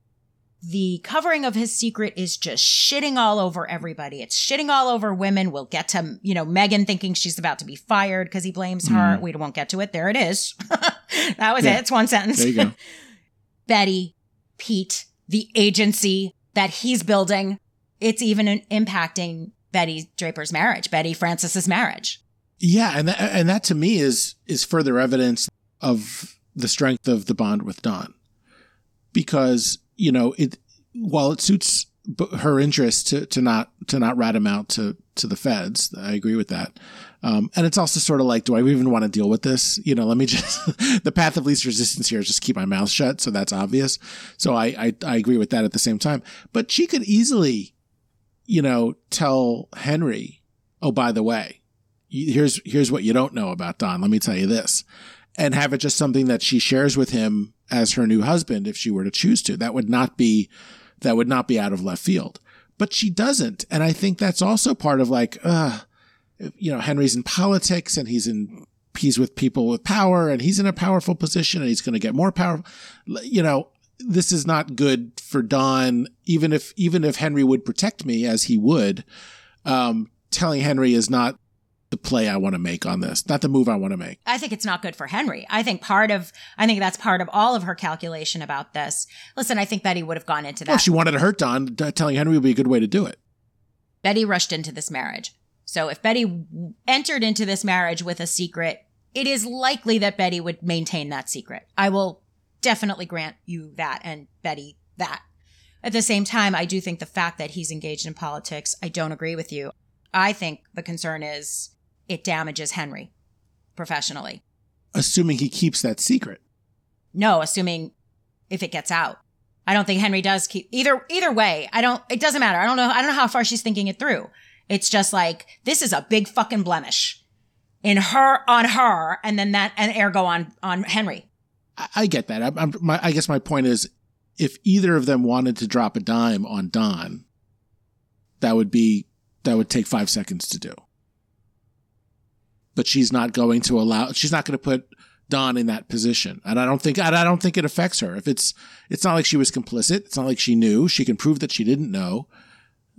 B: the covering of his secret is just shitting all over everybody. It's shitting all over women. We'll get to, you know, Megan thinking she's about to be fired because he blames her. Mm-hmm. We won't get to it. There it is. that was
A: Yeah.
B: it. It's one sentence.
A: There you go.
B: Betty, Pete, the agency that he's building. It's even impacting Betty Draper's marriage, Betty Francis's marriage.
A: Yeah, and that, and that to me is is further evidence of the strength of the bond with Don, because you know it while it suits her interest to to not to not rat him out to to the feds. I agree with that. Um, and it's also sort of like, do I even want to deal with this? You know, let me just the path of least resistance here is just keep my mouth shut. So that's obvious. So I, I I agree with that at the same time. But she could easily, you know, tell Henry, oh by the way, here's here's what you don't know about Don. Let me tell you this, and have it just something that she shares with him as her new husband if she were to choose to. That would not be that would not be out of left field. But she doesn't, and I think that's also part of like, uh, you know, Henry's in politics and he's in he's with people with power and he's in a powerful position and he's going to get more powerful. You know, this is not good for Don. Even if even if Henry would protect me as he would, um, telling Henry is not the play I want to make on this, not the move I want to make.
B: I think it's not good for Henry. I think part of, I think that's part of all of her calculation about this. Listen, I think Betty would have gone into that.
A: Well, if she wanted to hurt Don, telling Henry would be a good way to do it.
B: Betty rushed into this marriage. So if Betty entered into this marriage with a secret, it is likely that Betty would maintain that secret. I will definitely grant you that and Betty that. At the same time, I do think the fact that he's engaged in politics, I don't agree with you. I think the concern is it damages Henry professionally.
A: Assuming he keeps that secret.
B: No, assuming if it gets out. I don't think Henry does keep either either way. I don't it doesn't matter. I don't know I don't know how far she's thinking it through. It's just like this is a big fucking blemish in her on her and then that and ergo on on Henry.
A: I, I get that. I'm, I'm, my, I guess my point is, if either of them wanted to drop a dime on Don, that would be that would take five seconds to do. But she's not going to allow. She's not going to put Don in that position, and I don't think. I don't think it affects her. If it's, it's not like she was complicit. It's not like she knew. She can prove that she didn't know.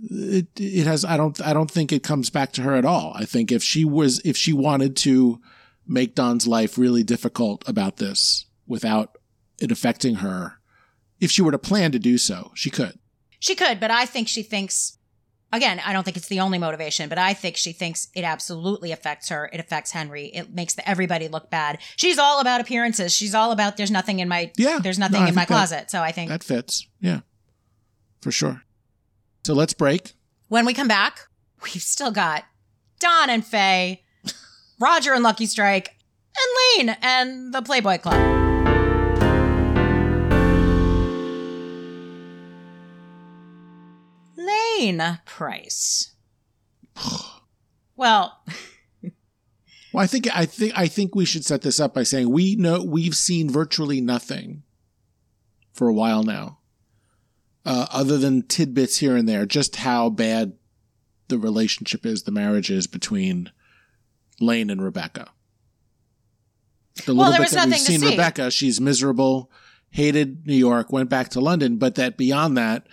A: It it has. I don't. I don't think it comes back to her at all. I think if she was, if she wanted to make Don's life really difficult about this without it affecting her, if she were to plan to do so, she could.
B: She could, but I think she thinks again, I don't think it's the only motivation, but I think she thinks it absolutely affects her. It affects Henry. It makes the, everybody look bad. She's all about appearances. She's all about there's nothing in my
A: Yeah.
B: there's nothing
A: I
B: in my
A: that-
B: closet. So I think
A: That fits. Yeah. For sure. So let's break.
B: when we come back, we've still got Don and Faye, Roger and Lucky Strike, and Lane and the Playboy Club. Price. Well,
A: Well, I think I think I think we should set this up by saying we know we've seen virtually nothing for a while now, uh, other than tidbits here and there. Just how bad the relationship is, the marriage is between Lane and Rebecca. The
B: Well,
A: little
B: there
A: bit that we've seen
B: see.
A: Rebecca, she's miserable, hated New York, went back to London, but that beyond that,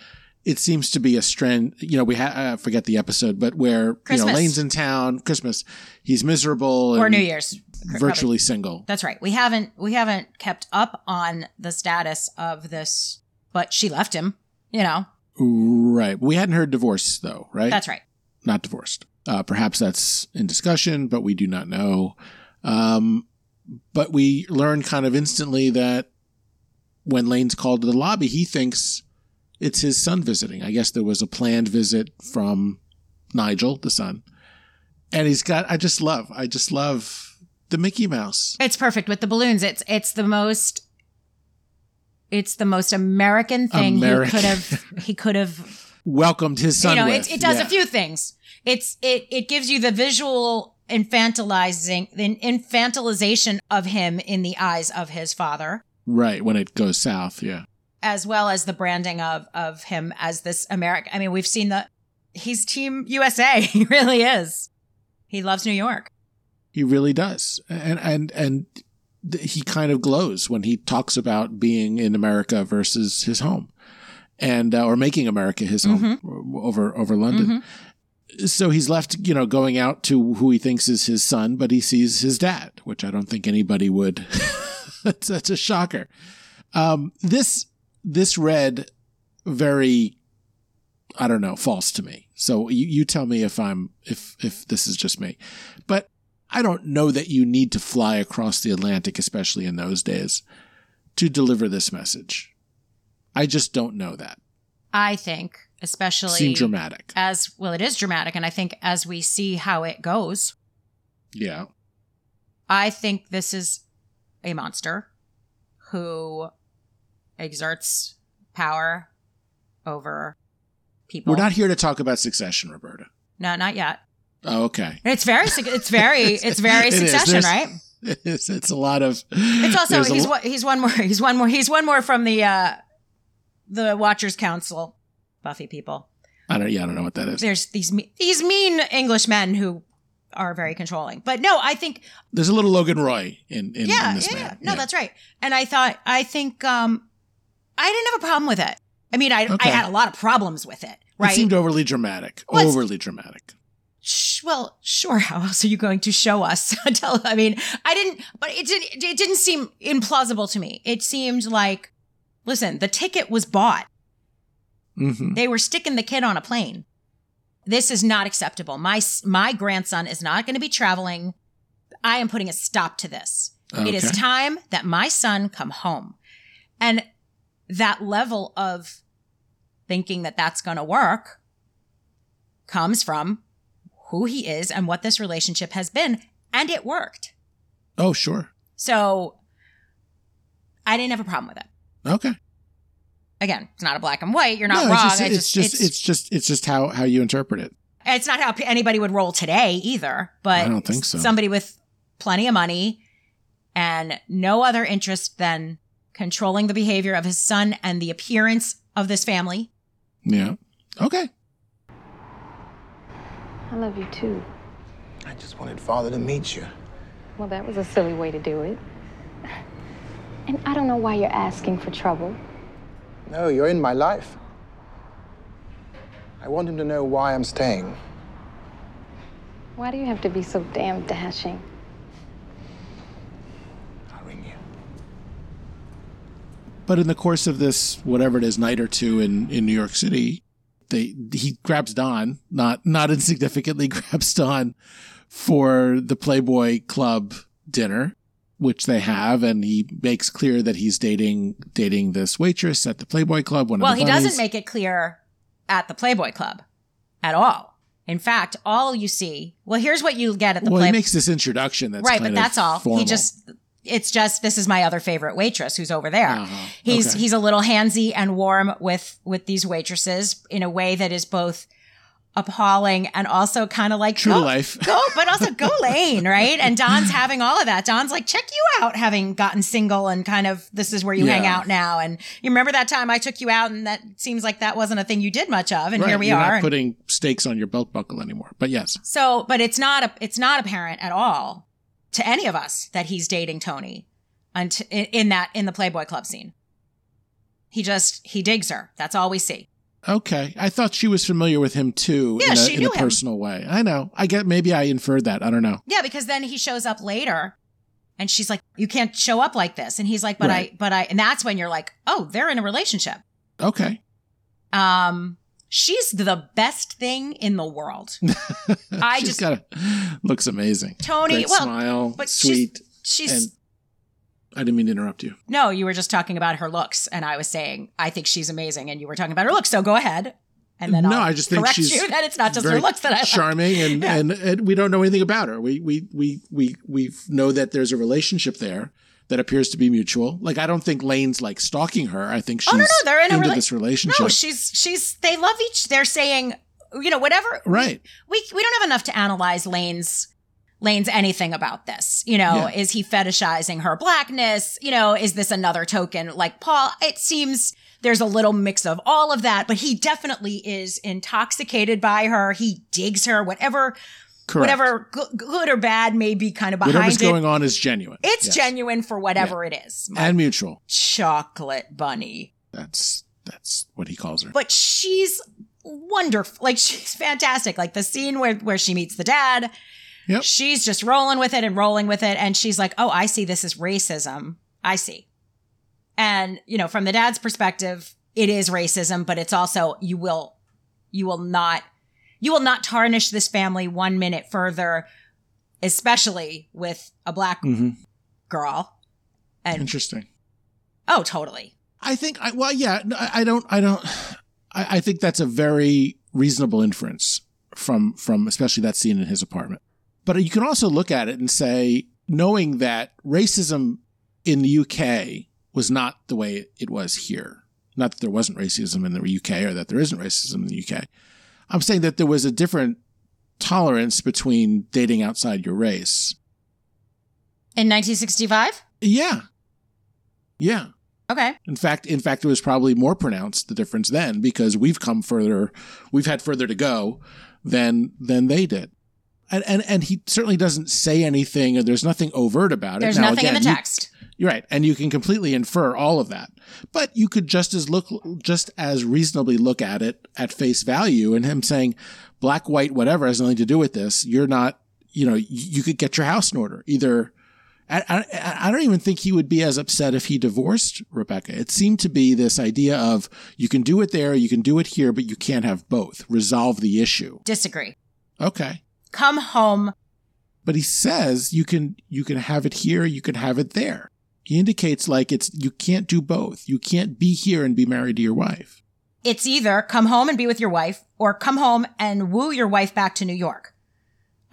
A: it seems to be a strand. You know, we ha- I forget the episode, but where you know Lane's in town, Christmas, he's miserable
B: or New Year's.
A: virtually single.
B: That's right. We haven't we haven't kept up on the status of this, but she left him, you know.
A: Right. We hadn't heard divorce though, right?
B: That's right.
A: Not divorced. Uh, perhaps that's in discussion, but we do not know. Um, but we learn kind of instantly that when Lane's called to the lobby, he thinks it's his son visiting. I guess there was a planned visit from Nigel, the son. And he's got, I just love, I just love the Mickey Mouse.
B: It's perfect with the balloons. It's it's the most It's the most American thing
A: American.
B: he could have. He could have.
A: Welcomed his son.
B: you know,
A: with.
B: it, it does
A: Yeah.
B: a few things. It's it it gives you the visual infantilizing, the infantilization of him in the eyes of his father.
A: right when it goes south. Yeah.
B: As well as the branding of of him as this American. I mean, we've seen the he's Team USA. He really is. He loves New York.
A: He really does, and and and he kind of glows when he talks about being in America versus his home, and uh, or making America his home over over London. So he's left, you know, going out to who he thinks is his son, but he sees his dad, which I don't think anybody would. that's, that's a shocker. Um, this this read very, I don't know, false to me. So you, you tell me if I'm if if this is just me, but I don't know that you need to fly across the Atlantic, especially in those days, to deliver this message. I just don't know that.
B: I think, especially
A: Seem dramatic.
B: as well, it is dramatic, and I think as we see how it goes,
A: Yeah.
B: I think this is a monster who exerts power over people.
A: We're not here to talk about succession, Roberta.
B: no, not yet.
A: Oh, okay.
B: It's very, it's very, it's very
A: It
B: succession, right?
A: It's, it's a lot of.
B: It's also he's
A: lo-
B: he's one more he's one more he's one more from the uh the Watchers Council, Buffy people.
A: I don't. Yeah, I don't know what that is.
B: There's these these mean English men who are very controlling. But no, I think
A: There's a little Logan Roy in in,
B: yeah,
A: in this
B: yeah,
A: man.
B: yeah. No, that's right. And I thought I think um I didn't have a problem with it. I mean, I
A: Okay.
B: I had a lot of problems with it, Right?
A: It seemed overly dramatic.
B: Well,
A: overly dramatic.
B: Sh- well, sure. How else are you going to show us? Tell. I mean, I didn't, but it didn't. It didn't seem implausible to me. It seemed like, listen, the ticket was bought.
A: hmm
B: They were sticking the kid on a plane. This is not acceptable. My my grandson is not going to be traveling. I am putting a stop to this. It is time that my son come home. And that level of thinking that that's going to work comes from who he is and what this relationship has been. And it worked.
A: Oh, sure.
B: So I didn't have a problem with it.
A: Okay.
B: Again, it's not a black and white. You're not
A: no,
B: wrong.
A: It's just, it's just, it's, just, it's just how how you interpret it.
B: It's not how anybody would roll today either, but
A: I don't think so.
B: Somebody with plenty of money and no other interest than controlling the behavior of his son and the appearance of this family.
A: Yeah. Okay.
C: I love you too.
G: I just wanted father to meet you.
C: Well, that was a silly way to do it. And I don't know why you're asking for trouble.
G: No, you're in my life. I want him to know why I'm staying.
C: Why do you have to be so damn dashing?
G: I'll ring you.
A: But in the course of this, whatever it is, night or two in, in New York City, they he grabs Don, not not insignificantly grabs Don for the Playboy Club dinner, which they have, and he makes clear that he's dating dating this waitress at the Playboy Club. One
B: well,
A: of the
B: he doesn't make it clear at the Playboy Club at all. In fact, all you see, well, here's what you get at the
A: Well,
B: Playboy
A: he makes this introduction that's
B: right, but that's all.
A: formal.
B: He just it's just this is my other favorite waitress who's over there.
A: Uh-huh.
B: He's
A: Okay.
B: he's a little handsy and warm with with these waitresses in a way that is both appalling and also kind of like
A: True
B: go,
A: life.
B: go, but also go lane, right? And Don's having all of that. Don's like, check you out, having gotten single and kind of this is where you hang out now. And you remember that time I took you out, and that seems like that wasn't a thing you did much of, and
A: Right,
B: here we
A: you're
B: are. And-
A: putting stakes on your belt buckle anymore. But yes,
B: so, but it's not a, it's not apparent at all to any of us that he's dating Toni, unt- in, in that in the Playboy Club scene. He just he digs her. That's all we see.
A: okay. I thought she was familiar with him too
B: Yeah,
A: in a,
B: she
A: in
B: knew
A: a
B: him.
A: personal way. I know. I get maybe I inferred that. I don't know.
B: Yeah, because then he shows up later, and she's like, "You can't show up like this," and he's like, "But
A: Right.
B: I, but I," and that's when you're like, "Oh, they're in a relationship."
A: Okay.
B: Um, she's the best thing in the world. I
A: She's
B: just-
A: got looks amazing.
B: Toni,
A: Great
B: well,
A: smile,
B: but she's-
A: sweet.
B: She's
A: and I didn't mean to interrupt you.
B: no, you were just talking about her looks, and I was saying I think she's amazing, and you were talking about her looks. So go ahead, and then
A: no,
B: I'll
A: I just think she's
B: you that it's not just her looks that I like.
A: charming, and,
B: Yeah.
A: and and we don't know anything about her. We we we we we know that there's a relationship there that appears to be mutual. Like I don't think Lane's like stalking her. I think she's
B: Oh no, no, they're in a
A: into
B: rela-
A: this relationship.
B: No, she's she's they love each. They're saying, you know, whatever.
A: right.
B: We we don't have enough to analyze Lane's Lane's anything about this. You know,
A: Yeah.
B: is he fetishizing her blackness? You know, is this another token like Paul? It seems there's a little mix of all of that, but he definitely is intoxicated by her. He digs her. Whatever,
A: Correct.
B: whatever go- good or bad may be kind of behind
A: Whatever's
B: it.
A: going on is genuine.
B: it's
A: Yes.
B: genuine for whatever it is. My
A: and mutual.
B: chocolate bunny.
A: That's that's what he calls her.
B: but she's wonderful. Like she's fantastic. Like the scene where where she meets the dad.
A: Yep.
B: She's just rolling with it and rolling with it and she's like, "Oh, I see this is racism. I see." And, you know, from the dad's perspective, it is racism, but it's also you will you will not you will not tarnish this family one minute further, especially with a black
A: Mhm.
B: girl. And
A: Interesting.
B: oh, totally.
A: I think I well yeah I, I don't I don't I, I think that's a very reasonable inference from from especially that scene in his apartment. But you can also look at it and say knowing that racism in the UK was not the way it was here. Not that there wasn't racism in the UK or that there isn't racism in the UK. I'm saying that there was a different tolerance between dating outside your race.
B: In 1965?
A: Yeah. Yeah.
B: Okay.
A: In fact, in fact, it was probably more pronounced the difference then because we've come further, we've had further to go than than they did, and and and he certainly doesn't say anything, or there's nothing overt about it.
B: There's
A: Now,
B: nothing in the
A: again, you-
B: text.
A: you're right, and you can completely infer all of that, but you could just as look, just as reasonably look at it at face value, and him saying, black, white, whatever has nothing to do with this. You're not, you know, you, you could get your house in order either. I, I, I don't even think he would be as upset if he divorced Rebecca. It seemed to be this idea of you can do it there, you can do it here, but you can't have both. Resolve the issue.
B: Disagree.
A: Okay.
B: Come home.
A: But he says you can you can have it here, you can have it there. He indicates like it's you can't do both. You can't be here and be married to your wife.
B: It's either come home and be with your wife or come home and woo your wife back to New York.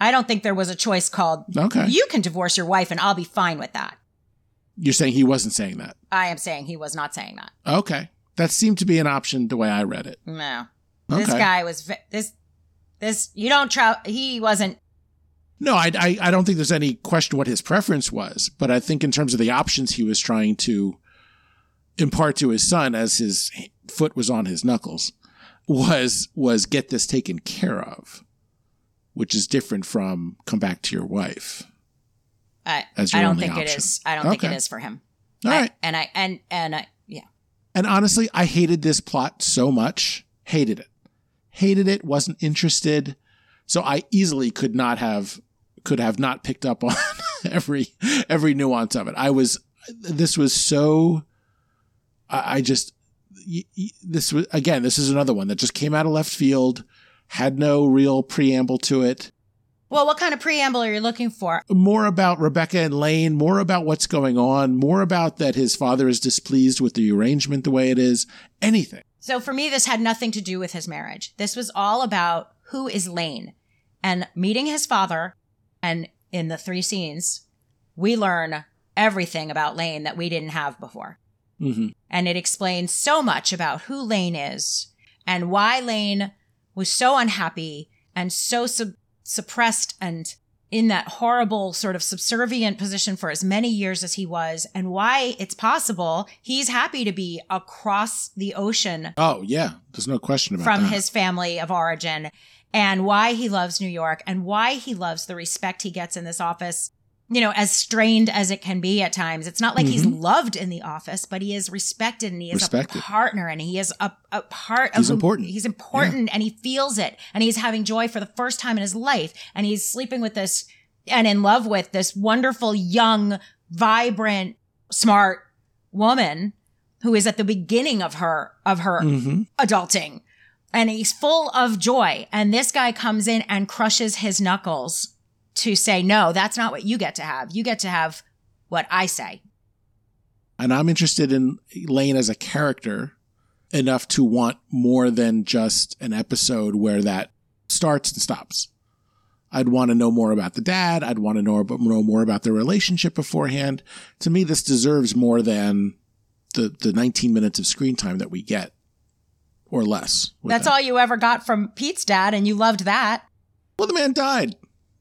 B: I don't think there was a choice called
A: Okay.
B: you can divorce your wife and I'll be fine with that.
A: You're saying he wasn't saying that.
B: I am saying he was not saying that.
A: Okay. That seemed to be an option the way I read it.
B: No. This
A: Okay.
B: guy was ve- this this you don't try he wasn't
A: No, I, I, I don't think there's any question what his preference was, but I think in terms of the options he was trying to impart to his son as his foot was on his knuckles was was get this taken care of, which is different from come back to your wife.
B: I,
A: As
B: I don't think it
A: option.
B: is. I don't think it is for him.
A: All
B: I-
A: right.
B: And I and and I yeah.
A: And honestly, I hated this plot so much. Hated it. Hated it, wasn't interested. So I easily could not have could have not picked up on every every nuance of it. I was this was so I, I just this was again, this is another one that just came out of left field, had no real preamble to it.
B: Well, what kind of preamble are you looking for?
A: More about Rebecca and Lane, more about what's going on, more about that his father is displeased with the arrangement the way it is. Anything.
B: So for me, this had nothing to do with his marriage. This was all about who is Lane and meeting his father. And in the three scenes, we learn everything about Lane that we didn't have before.
A: hmm
B: And it explains so much about who Lane is and why Lane was so unhappy and so sub- suppressed and in that horrible sort of subservient position for as many years as he was, and why it's possible he's happy to be across the ocean
A: Oh yeah, there's no question about
B: from
A: that.
B: his family of origin and why he loves New York and why he loves the respect he gets in this office. You know, as strained as it can be at times. It's not like he's loved in the office, but he is respected and he is
A: Mm-hmm. Respected.
B: a partner and he is a, a part
A: He's
B: of who-
A: important.
B: He's important and he feels it and he's having joy for the first time in his life and he's sleeping with this and in love with this wonderful, young, vibrant, smart woman who is at the beginning of her, of her
A: hmm
B: adulting and he's full of joy. And this guy comes in and crushes his knuckles to say, no, that's not what you get to have. You get to have what I say.
A: And I'm interested in Lane as a character enough to want more than just an episode where that starts and stops. I'd want to know more about the dad. I'd want to know, know more about their relationship beforehand. To me, this deserves more than the, the 19 minutes of screen time that we get or less.
B: That's
A: them.
B: all you ever got from Pete's dad, and you loved that.
A: Well, the man died.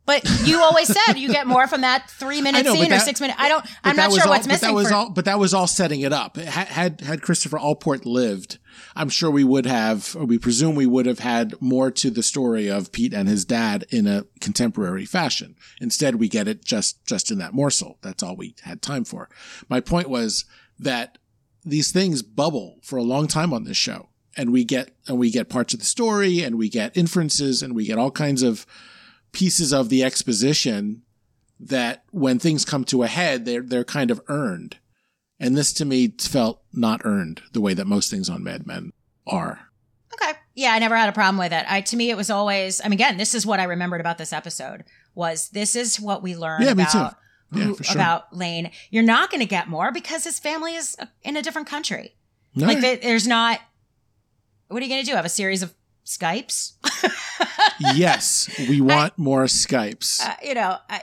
B: But you always said you get more from that three minute
A: know, but
B: scene or six minute. I don't. I'm
A: that
B: not sure
A: all-
B: what's
A: but
B: missing.
A: That was
B: for,
A: all, but that was all setting it up. Had, had had Christopher Allport lived, I'm sure we would have, or we presume we would have had more to the story of Pete and his dad in a contemporary fashion. Instead, we get it just just in that morsel. That's all we had time for. My point was that these things bubble for a long time on this show, and we get and we get parts of the story, and we get inferences, and we get all kinds of pieces of the exposition that when things come to a head, they're they're kind of earned. And this to me felt not earned the way that most things on Mad Men are.
B: Okay. Yeah, I never had a problem with it. I to me it was always I mean again, this is what I remembered about this episode was this is what we learned
A: Yeah,
B: about
A: Yeah,
B: who-
A: sure.
B: about Lane. You're not going to get more because his family is uh, in a different country.
A: No,
B: Like there's not What are you going to do? Have a series of Skypes?
A: Yes, we want more Skypes.
B: Uh, you know, I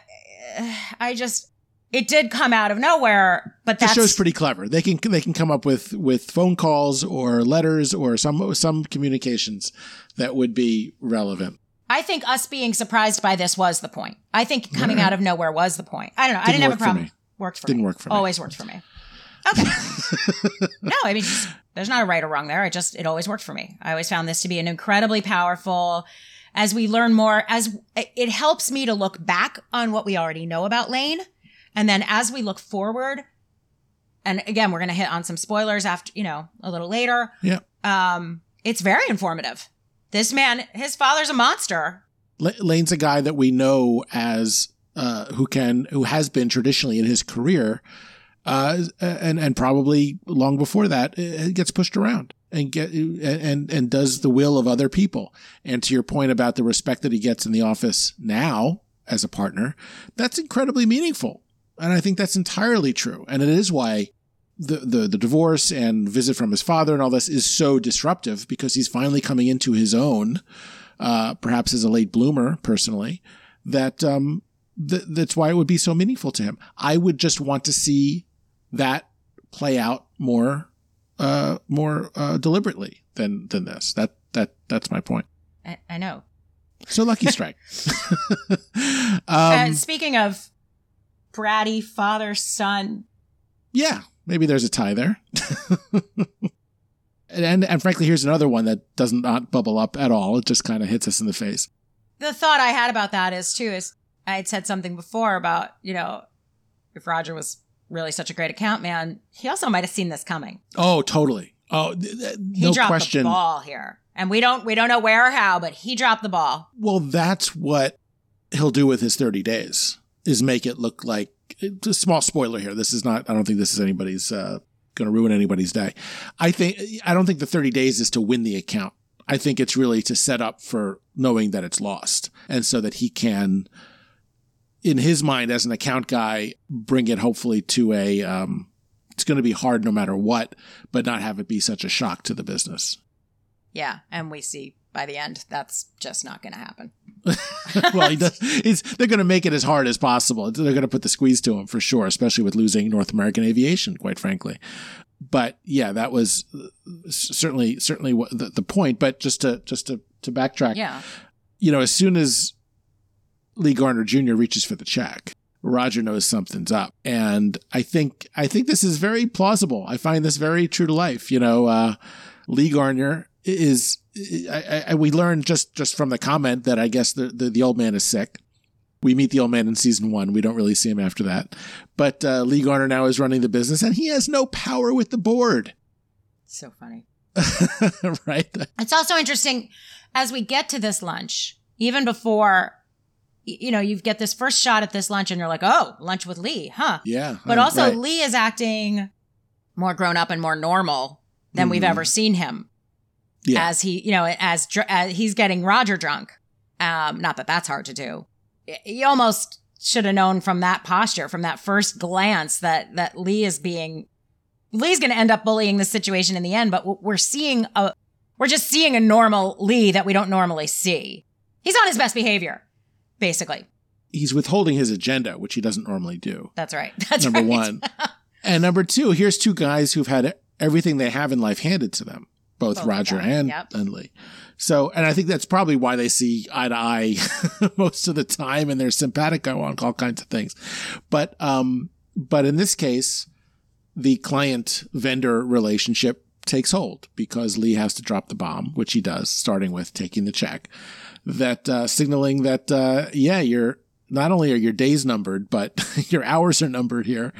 B: I just it did come out of nowhere, but
A: the show's pretty clever. They can they can come up with with phone calls or letters or some some communications that would be relevant.
B: I think us being surprised by this was the point. I think coming out of nowhere was the point. I don't know. I
A: Didn't
B: didn't have a
A: work for
B: problem.
A: me.
B: Worked for
A: Didn't
B: me.
A: work for me.
B: Always worked for me. Okay. no, I mean, just, there's not a right or wrong there. It just, it always worked for me. I always found this to be an incredibly powerful, as we learn more, as it helps me to look back on what we already know about Lane. And then as we look forward, and again, we're going to hit on some spoilers after, you know, a little later.
A: Yeah.
B: Um, it's very informative. This man, his father's a monster.
A: La- Lane's a guy that we know as uh, who can who has been traditionally in his career, uh, and and probably long before that uh, gets pushed around and get and and does the will of other people. And to your point about the respect that he gets in the office now as a partner, that's incredibly meaningful, and I think that's entirely true. And it is why. The, the the divorce and visit from his father and all this is so disruptive because he's finally coming into his own uh, perhaps as a late bloomer personally, that um, th- that's why it would be so meaningful to him. I would just want to see that play out more, uh, more uh, deliberately than than this. That that that's my point.
B: I, I know.
A: So lucky strike.
B: uh,
A: um,
B: speaking of bratty father son,
A: yeah, maybe there's a tie there. and, and and frankly, here's another one that doesn't not bubble up at all. It just kind of hits us in the face.
B: the thought I had about that is too is I had said something before about you know if Roger was really such a great account man, he also might have seen this coming.
A: Oh, totally. Oh, th- th-
B: He
A: no
B: dropped
A: question.
B: the ball here, and we don't we don't know where or how, but he dropped the ball.
A: Well, that's what he'll do with his 30 days is make it look like a small spoiler here. This is not, I don't think this is anybody's, uh, going to ruin anybody's day. I think, I don't think the 30 days is to win the account. I think it's really to set up for knowing that it's lost. And so that he can, in his mind as an account guy, bring it hopefully to a, um, it's going to be hard no matter what, but not have it be such a shock to the business.
B: Yeah, and we see by the end that's just not going to happen.
A: well, he does. It's, they're going to make it as hard as possible. They're going to put the squeeze to him for sure, especially with losing North American aviation, quite frankly. But yeah, that was uh, certainly certainly what the, the point. But just to just to to backtrack,
B: Yeah,
A: you know, as soon as Lee Garner Jr. reaches for the check, Roger knows something's up, and I think I think this is very plausible. I find this very true to life. You know, uh, Lee Garner is. I, I, we learned just just from the comment that I guess the, the the old man is sick. We meet the old man in season one. We don't really see him after that. But uh, Lee Garner now is running the business, and he has no power with the board.
B: so funny.
A: right?
B: It's also interesting as we get to this lunch, even before, y- you know, you get this first shot at this lunch and you're like, oh, lunch with Lee, huh?
A: Yeah.
B: But also,
A: right.
B: Lee is acting more grown up and more normal than we've
A: Mhm.
B: ever seen him
A: Yeah.
B: as he, you know, as, dr- as he's getting Roger drunk. Um, not that that's hard to do. You almost should have known from that posture, from that first glance, that that Lee is being Lee's going to end up bullying the situation in the end. But we're seeing a, we're just seeing a normal Lee that we don't normally see. He's on his best behavior. Basically.
A: He's withholding his agenda, which he doesn't normally do.
B: That's right. That's
A: number
B: right.
A: one. and number two, here's two guys who've had everything they have in life handed to them, both,
B: Both
A: Roger and,
B: yep.
A: and Lee. So, and I think that's probably why they see eye to eye most of the time and they're simpatico on all kinds of things. But, um, but in this case, the client vendor relationship takes hold because Lee has to drop the bomb, which he does, starting with taking the check. That uh, signaling that uh, yeah, you're not only are your days numbered, but your hours are numbered here.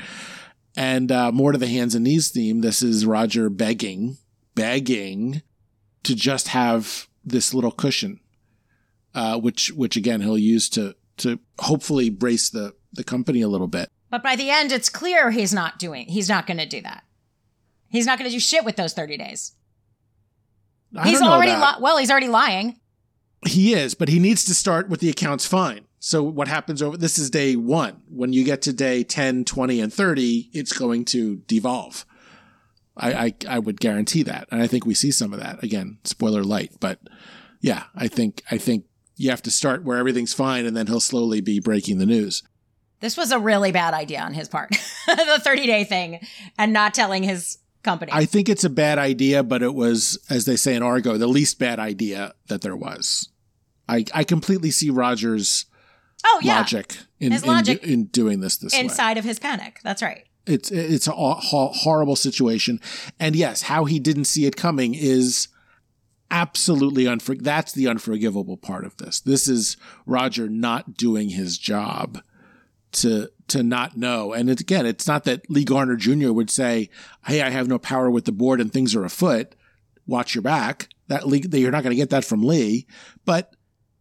A: And uh, more to the hands and knees theme. This is Roger begging, begging to just have this little cushion, uh, which which again he'll use to to hopefully brace the the company a little bit.
B: But by the end, it's clear he's not doing. He's not going to do that. He's not going to do shit with those thirty days.
A: I
B: he's already li- well. He's already lying.
A: He is, but he needs to start with the accounts fine. So what happens over this is day 1. When you get to day 10, 20 and 30, it's going to devolve. I, I I would guarantee that. And I think we see some of that. Again, spoiler light, but yeah, I think I think you have to start where everything's fine and then he'll slowly be breaking the news.
B: This was a really bad idea on his part. the thirty day thing and not telling his company.
A: I think it's a bad idea, but it was, as they say in Argo, the least bad idea that there was. I, I completely see Roger's
B: oh yeah,
A: logic in,
B: His
A: in,
B: logic
A: in doing this this way.
B: inside of his panic. That's right.
A: It's it's a horrible situation, and yes, how he didn't see it coming is absolutely unfor. That's the unforgivable part of this. This is Roger not doing his job to to not know. And it, again, it's not that Lee Garner Jr. would say, "Hey, I have no power with the board and things are afoot. Watch your back." That Lee, that you're not going to get that from Lee. But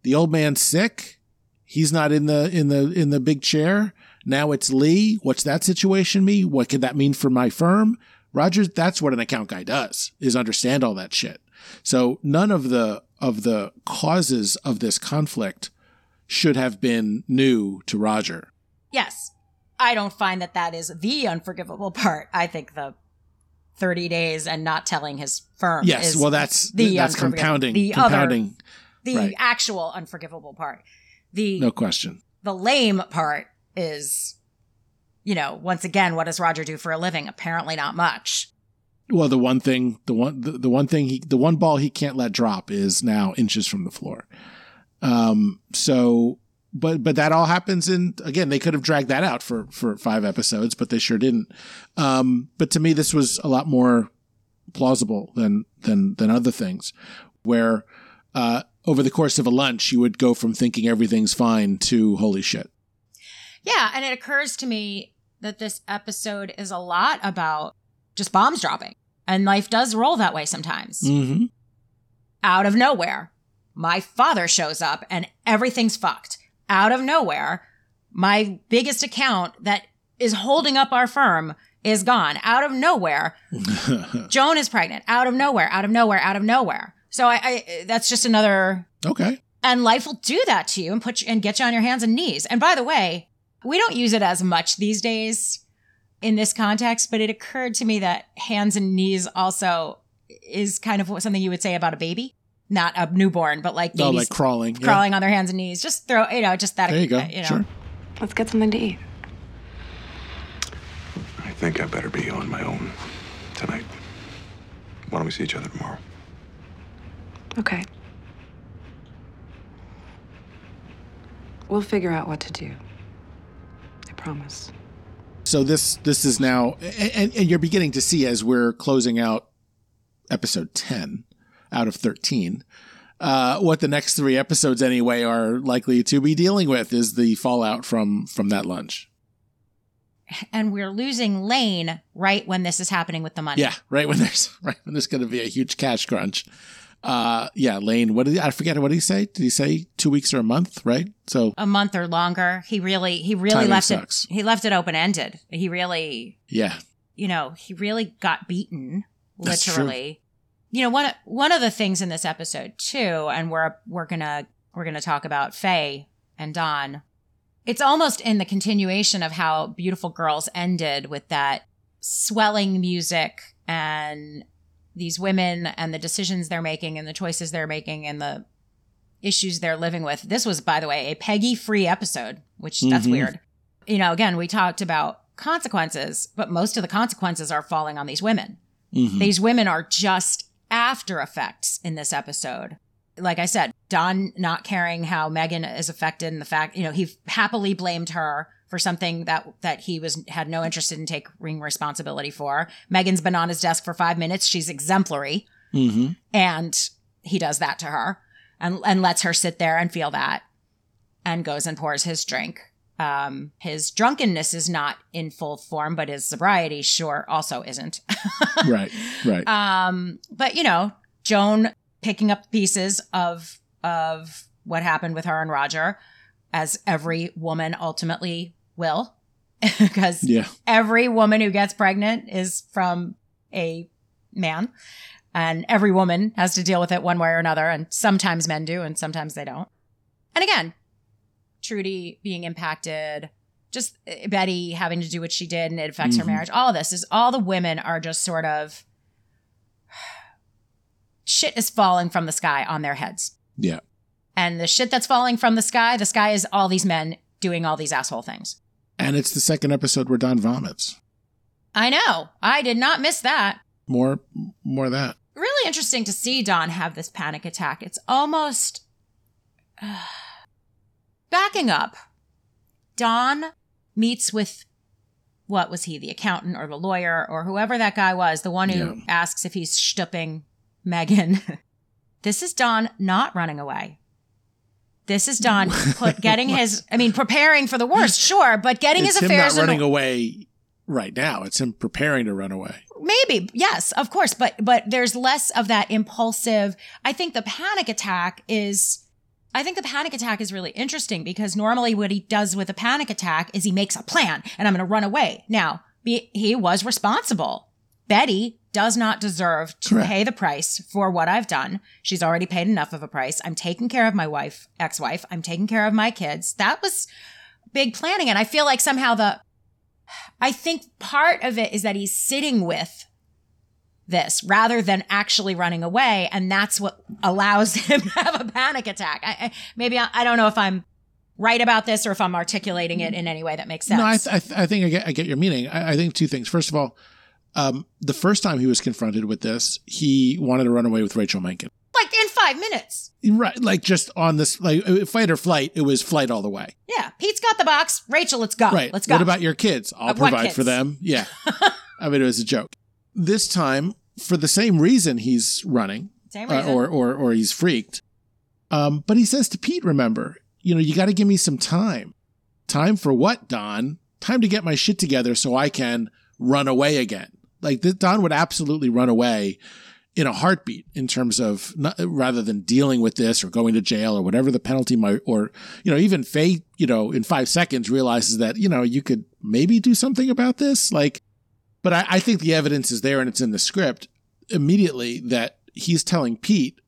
A: the old man's sick. He's not in the in the in the big chair. Now it's Lee. What's that situation mean? What could that mean for my firm? Rogers, that's what an account guy does, is understand all that shit. So none of the of the causes of this conflict should have been new to Roger.
B: Yes, I don't find that that is the unforgivable part. I think the thirty days and not telling his firm.
A: Yes, well that's
B: the
A: that's compounding
B: The
A: compounding
B: the
A: right.
B: actual unforgivable part. The
A: no question.
B: the lame part is, you know, once again, what does Roger do for a living? Apparently, not much.
A: Well, the one thing, the one, the, the one thing he, the one ball he can't let drop is now inches from the floor. Um, so, but, but that all happens in, again, they could have dragged that out for, for five episodes, but they sure didn't. Um, but to me, this was a lot more plausible than, than, than other things where, uh, over the course of a lunch, you would go from thinking everything's fine to holy shit.
B: Yeah, and it occurs to me that this episode is a lot about just bombs dropping, and life does roll that way sometimes.
A: Mm-hmm.
B: Out of nowhere, my father shows up, and everything's fucked. Out of nowhere, my biggest account that is holding up our firm is gone. Out of nowhere, Joan is pregnant. Out of nowhere, out of nowhere, out of nowhere. So I, I that's just another
A: okay.
B: and life will do that to you and put you and get you on your hands and knees. And by the way, we don't use it as much these days in this context, but it occurred to me that hands and knees also is kind of something you would say about a baby, not a newborn, but like
A: Oh,
B: babies
A: like crawling. yeah.
B: crawling on their hands and knees. Just throw, you know, just that.
A: There you go.
B: uh, You know.
A: Sure.
C: Let's get something to eat.
E: I think I better be on my own tonight. Why don't we see each other tomorrow?
C: Okay. We'll figure out what to do. I promise.
A: So this this is now, and, and you're beginning to see as we're closing out episode ten out of thirteen, uh, what the next three episodes anyway are likely to be dealing with is the fallout from from that lunch.
B: And we're losing Lane right when this is happening with the money.
A: Yeah, right when there's right when there's going to be a huge cash crunch. Uh, yeah, Lane. What did he, I forget? What did he say? Did he say two weeks or a month? Right. So
B: A month or longer. He really, he really left
A: sucks.
B: it. He left it open ended. He really,
A: yeah,
B: you know, he really got beaten, literally. You know, one one of the things in this episode too, and we're we're gonna we're gonna talk about Faye and Don. It's almost in the continuation of how Beautiful Girls ended with that swelling music and these women and the decisions they're making and the choices they're making and the issues they're living with. This was, by the way, a Peggy free episode, which that's
A: Mhm.
B: weird. You know, again, we talked about consequences, but most of the consequences are falling on these women.
A: Mhm.
B: These women are just after effects in this episode. Like I said, Don not caring how Megan is affected and the fact, you know, he happily blamed her for something that that he was had no interest in taking responsibility for. Megan's been on his desk for five minutes. She's exemplary
A: Mhm.
B: and he does that to her and and lets her sit there and feel that and goes and pours his drink um his drunkenness is not in full form but his sobriety sure also isn't
A: right, right.
B: um but you know joan picking up pieces of of what happened with her and roger as every woman ultimately will because
A: yeah.
B: every woman who gets pregnant is from a man and every woman has to deal with it one way or another and sometimes men do and sometimes they don't and again trudy being impacted just uh, betty having to do what she did and it affects her
A: Mhm.
B: marriage all this is all the women are just sort of shit is falling from the sky on their heads
A: Yeah.
B: And the shit that's falling from the sky the sky is all these men doing all these asshole things
A: And it's the second episode where Don vomits.
B: i know i did not miss that
A: More, more of that.
B: really interesting to see Don have this panic attack. It's almost backing up. Don meets with what was he, the accountant or the lawyer or whoever that guy was, the one who
A: Yeah.
B: asks if he's stooping Megan. this is Don not running away. This is Don put, getting his, I mean, preparing for the worst, sure, but getting
A: it's
B: his
A: him
B: affairs
A: not
B: in
A: running away right now. It's him preparing to run away.
B: Maybe, yes, of course, but but there's less of that impulsive. I think the panic attack is I think the panic attack is really interesting because normally what he does with a panic attack is he makes a plan and I'm going to run away. Now, be, he was responsible. Betty does not deserve to
A: Correct.
B: pay the price for what I've done. She's already paid enough of a price. I'm taking care of my wife, ex-wife. I'm taking care of my kids. That was big planning and I feel like somehow the I think part of it is that he's sitting with this rather than actually running away. And that's what allows him to have a panic attack. I, I, maybe I, I don't know if I'm right about this or if I'm articulating it in any way that makes sense.
A: No, I, th- I, th- I think I get, I get your meaning. I, I think two things. First of all, um, the first time he was confronted with this, he wanted to run away with Rachel Menken.
B: like in five minutes.
A: Right, like just on this, like uh, fight or flight. It was flight all the way.
B: Yeah. Pete's got the box. Rachel, let's go.
A: right.
B: Let's go.
A: What about your kids? I'll
B: Uh, what
A: provide
B: kids?
A: for them. Yeah. I mean, it was a joke. This time, for the same reason, he's running.
B: Same
A: uh,
B: reason.
A: or or or he's freaked. Um, but he says to Pete, "Remember, you know, you got to give me some time. Time for what, Don? Time to get my shit together so I can run away again. Like this, Don would absolutely run away in a heartbeat in terms of not, rather than dealing with this or going to jail or whatever the penalty might, or you know, even Faye, you know, in five seconds realizes that you know you could maybe do something about this, like." But I, I think the evidence is there and it's in the script immediately that he's telling Pete,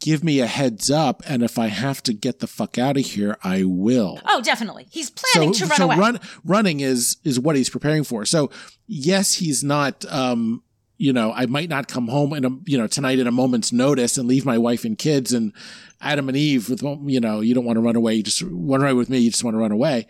A: give me a heads up, and if I have to get the fuck out of here, I will.
B: oh, definitely. He's planning to run
A: so
B: away.
A: run, running is is what he's preparing for. So yes, he's not. Um, you know, I might not come home in a you know tonight at a moment's notice and leave my wife and kids and Adam and Eve with you know you don't want to run away. You just run away with me. You just want to run away.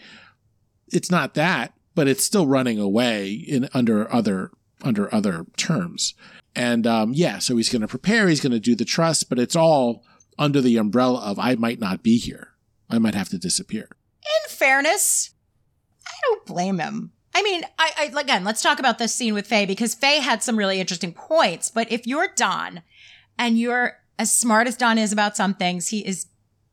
A: It's not that, but it's still running away in under other under other terms. And um, yeah, so he's going to prepare. He's going to do the trust, but it's all under the umbrella of I might not be here. I might have to disappear.
B: in fairness, I don't blame him. I mean, I, I again, let's talk about this scene with Faye because Faye had some really interesting points. But if you're Don and you're as smart as Don is about some things, he is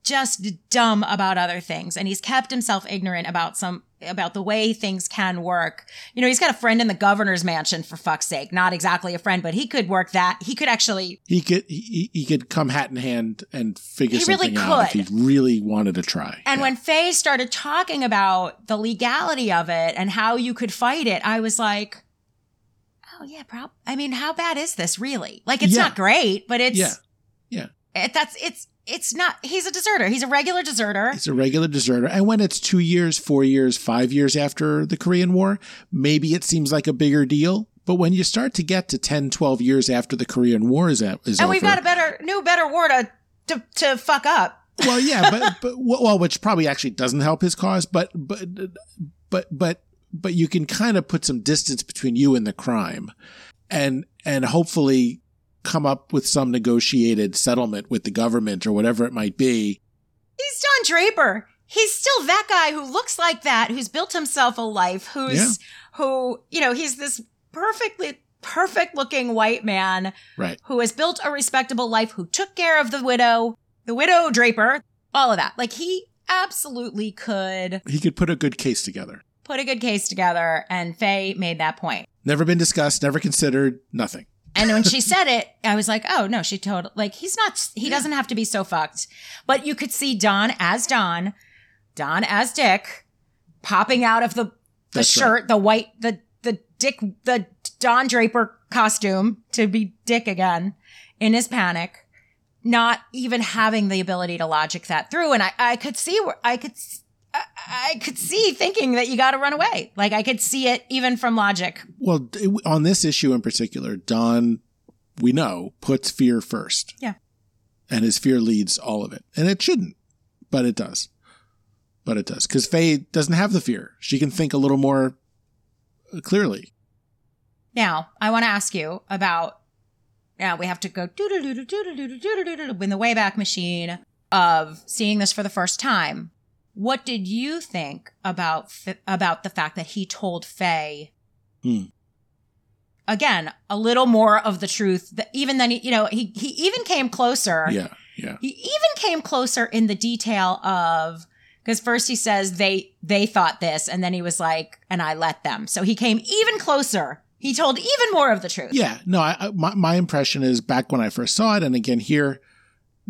B: just dumb about other things, and he's kept himself ignorant about some about the way things can work. You know, he's got a friend in the governor's mansion for fuck's sake. Not exactly a friend, but he could work that. He could actually
A: He could he, he could come hat in hand and figure
B: He really
A: something out if he really wanted to try.
B: And
A: Yeah.
B: when Faye started talking about the legality of it and how you could fight it, I was like, oh, yeah, prob. I mean, how bad is this really? Like, it's
A: Yeah.
B: not great, but it's,
A: Yeah. Yeah.
B: It, that's, it's, it's not, he's a deserter. He's a regular deserter.
A: He's a regular deserter. And when it's two years, four years, five years after the Korean War, maybe it seems like a bigger deal. But when you start to get to 10, 12 years after the Korean War is, at, is
B: and
A: over,
B: we've got a better, new, better war to, to, to fuck up.
A: well, yeah, but but well, which probably actually doesn't help his cause, but but but but but you can kind of put some distance between you and the crime, and and hopefully come up with some negotiated settlement with the government or whatever it might be.
B: He's Don Draper. He's still that guy who looks like that, who's built himself a life, who's
A: Yeah.
B: who, you know, he's this perfectly perfect looking white man
A: Right.
B: who has built a respectable life, who took care of the widow, the widow Draper, all of that. Like he absolutely could
A: He could put a good case together.
B: put a good case together, and Faye made that point.
A: Never been discussed, never considered, nothing.
B: And when she said it, I was like, oh no, she told like he's not he doesn't have to be so fucked. But you could see Don as Don, Don as Dick, popping out of the the
A: That's
B: shirt, the white, the the Dick the Don Draper costume to be Dick again in his panic, not even having the ability to logic that through. And I, I could see where I could I, could see thinking that you got to run away. Like I could see it even from logic.
A: Well, on this issue in particular, Don, we know, puts fear first.
B: Yeah.
A: And his fear leads all of it. And it shouldn't, but it does. But it does. Because Faye doesn't have the fear. She can think a little more uh, clearly.
B: Now, I want to ask you about. Now we have to go do in the Wayback Machine of seeing this for the first time. What did you think about about the fact that he told Faye?
A: Hmm.
B: Again, a little more of the truth. That even then, you know, he he even came closer.
A: Yeah. Yeah.
B: He even came closer in the detail of because first he says they they thought this, and then he was like, and I let them. So he came even closer. He told even more of the truth.
A: Yeah. No, I, I, my, my impression is back when I first saw it, and again here,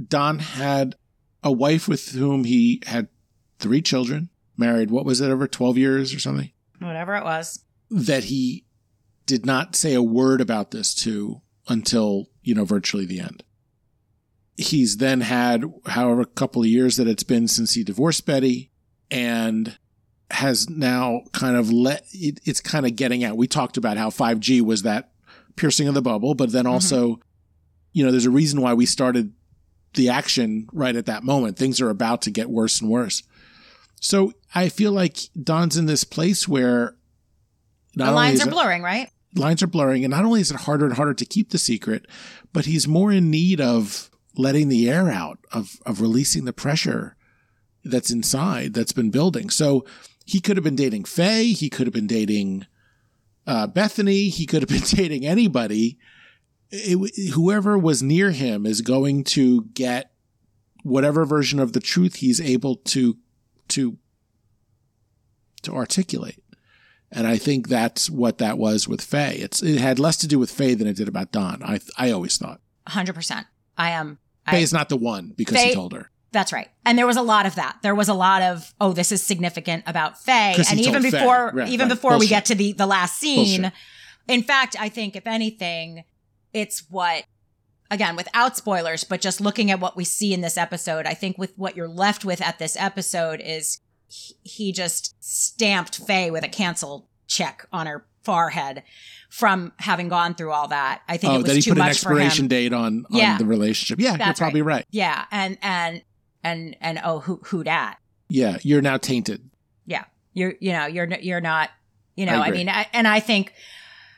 A: Don had a wife with whom he had three children, married, what was it, over 12 years or something?
B: Whatever it was.
A: that he did not say a word about this to until you know virtually the end. He's then had however a couple of years that it's been since he divorced Betty, and has now kind of let it, it's kind of getting out. We talked about how 5G was that piercing of the bubble, but then mm-hmm. also, you know, there's a reason why we started the action right at that moment. Things are about to get worse and worse. So I feel like Don's in this place where
B: the lines are
A: it-
B: blurring, right?
A: lines are blurring, and not only is it harder and harder to keep the secret, but he's more in need of letting the air out, of of releasing the pressure that's inside that's been building. So he could have been dating Faye, he could have been dating uh, Bethany, he could have been dating anybody. It- whoever was near him is going to get whatever version of the truth he's able to to to articulate. And I think that's what that was with Faye. It's it had less to do with Faye than it did about Don. I I always thought
B: 100%. I am. I,
A: Faye's not the one because he told her.
B: That's right. And there was a lot of that. There was a lot of, oh, this is significant about Faye And even
A: Faye.
B: before,
A: Right,
B: even
A: right.
B: before we get to the, the last scene,
A: Bullshit.
B: in fact, I think if anything, it's what, again, without spoilers, but just looking at what we see in this episode, I think with what you're left with at this episode is he, he just stamped Faye with a cancel check on her forehead from having gone through all that. I think
A: Oh,
B: it was
A: that he
B: too
A: put an
B: much him.
A: expiration date on, on
B: Yeah.
A: the relationship. Yeah, you're
B: That's
A: probably right.
B: Yeah, and and and and oh, who who dat?
A: Yeah, you're now tainted.
B: Yeah, you're you know you're you're not you know
A: I
B: I, mean I, and I think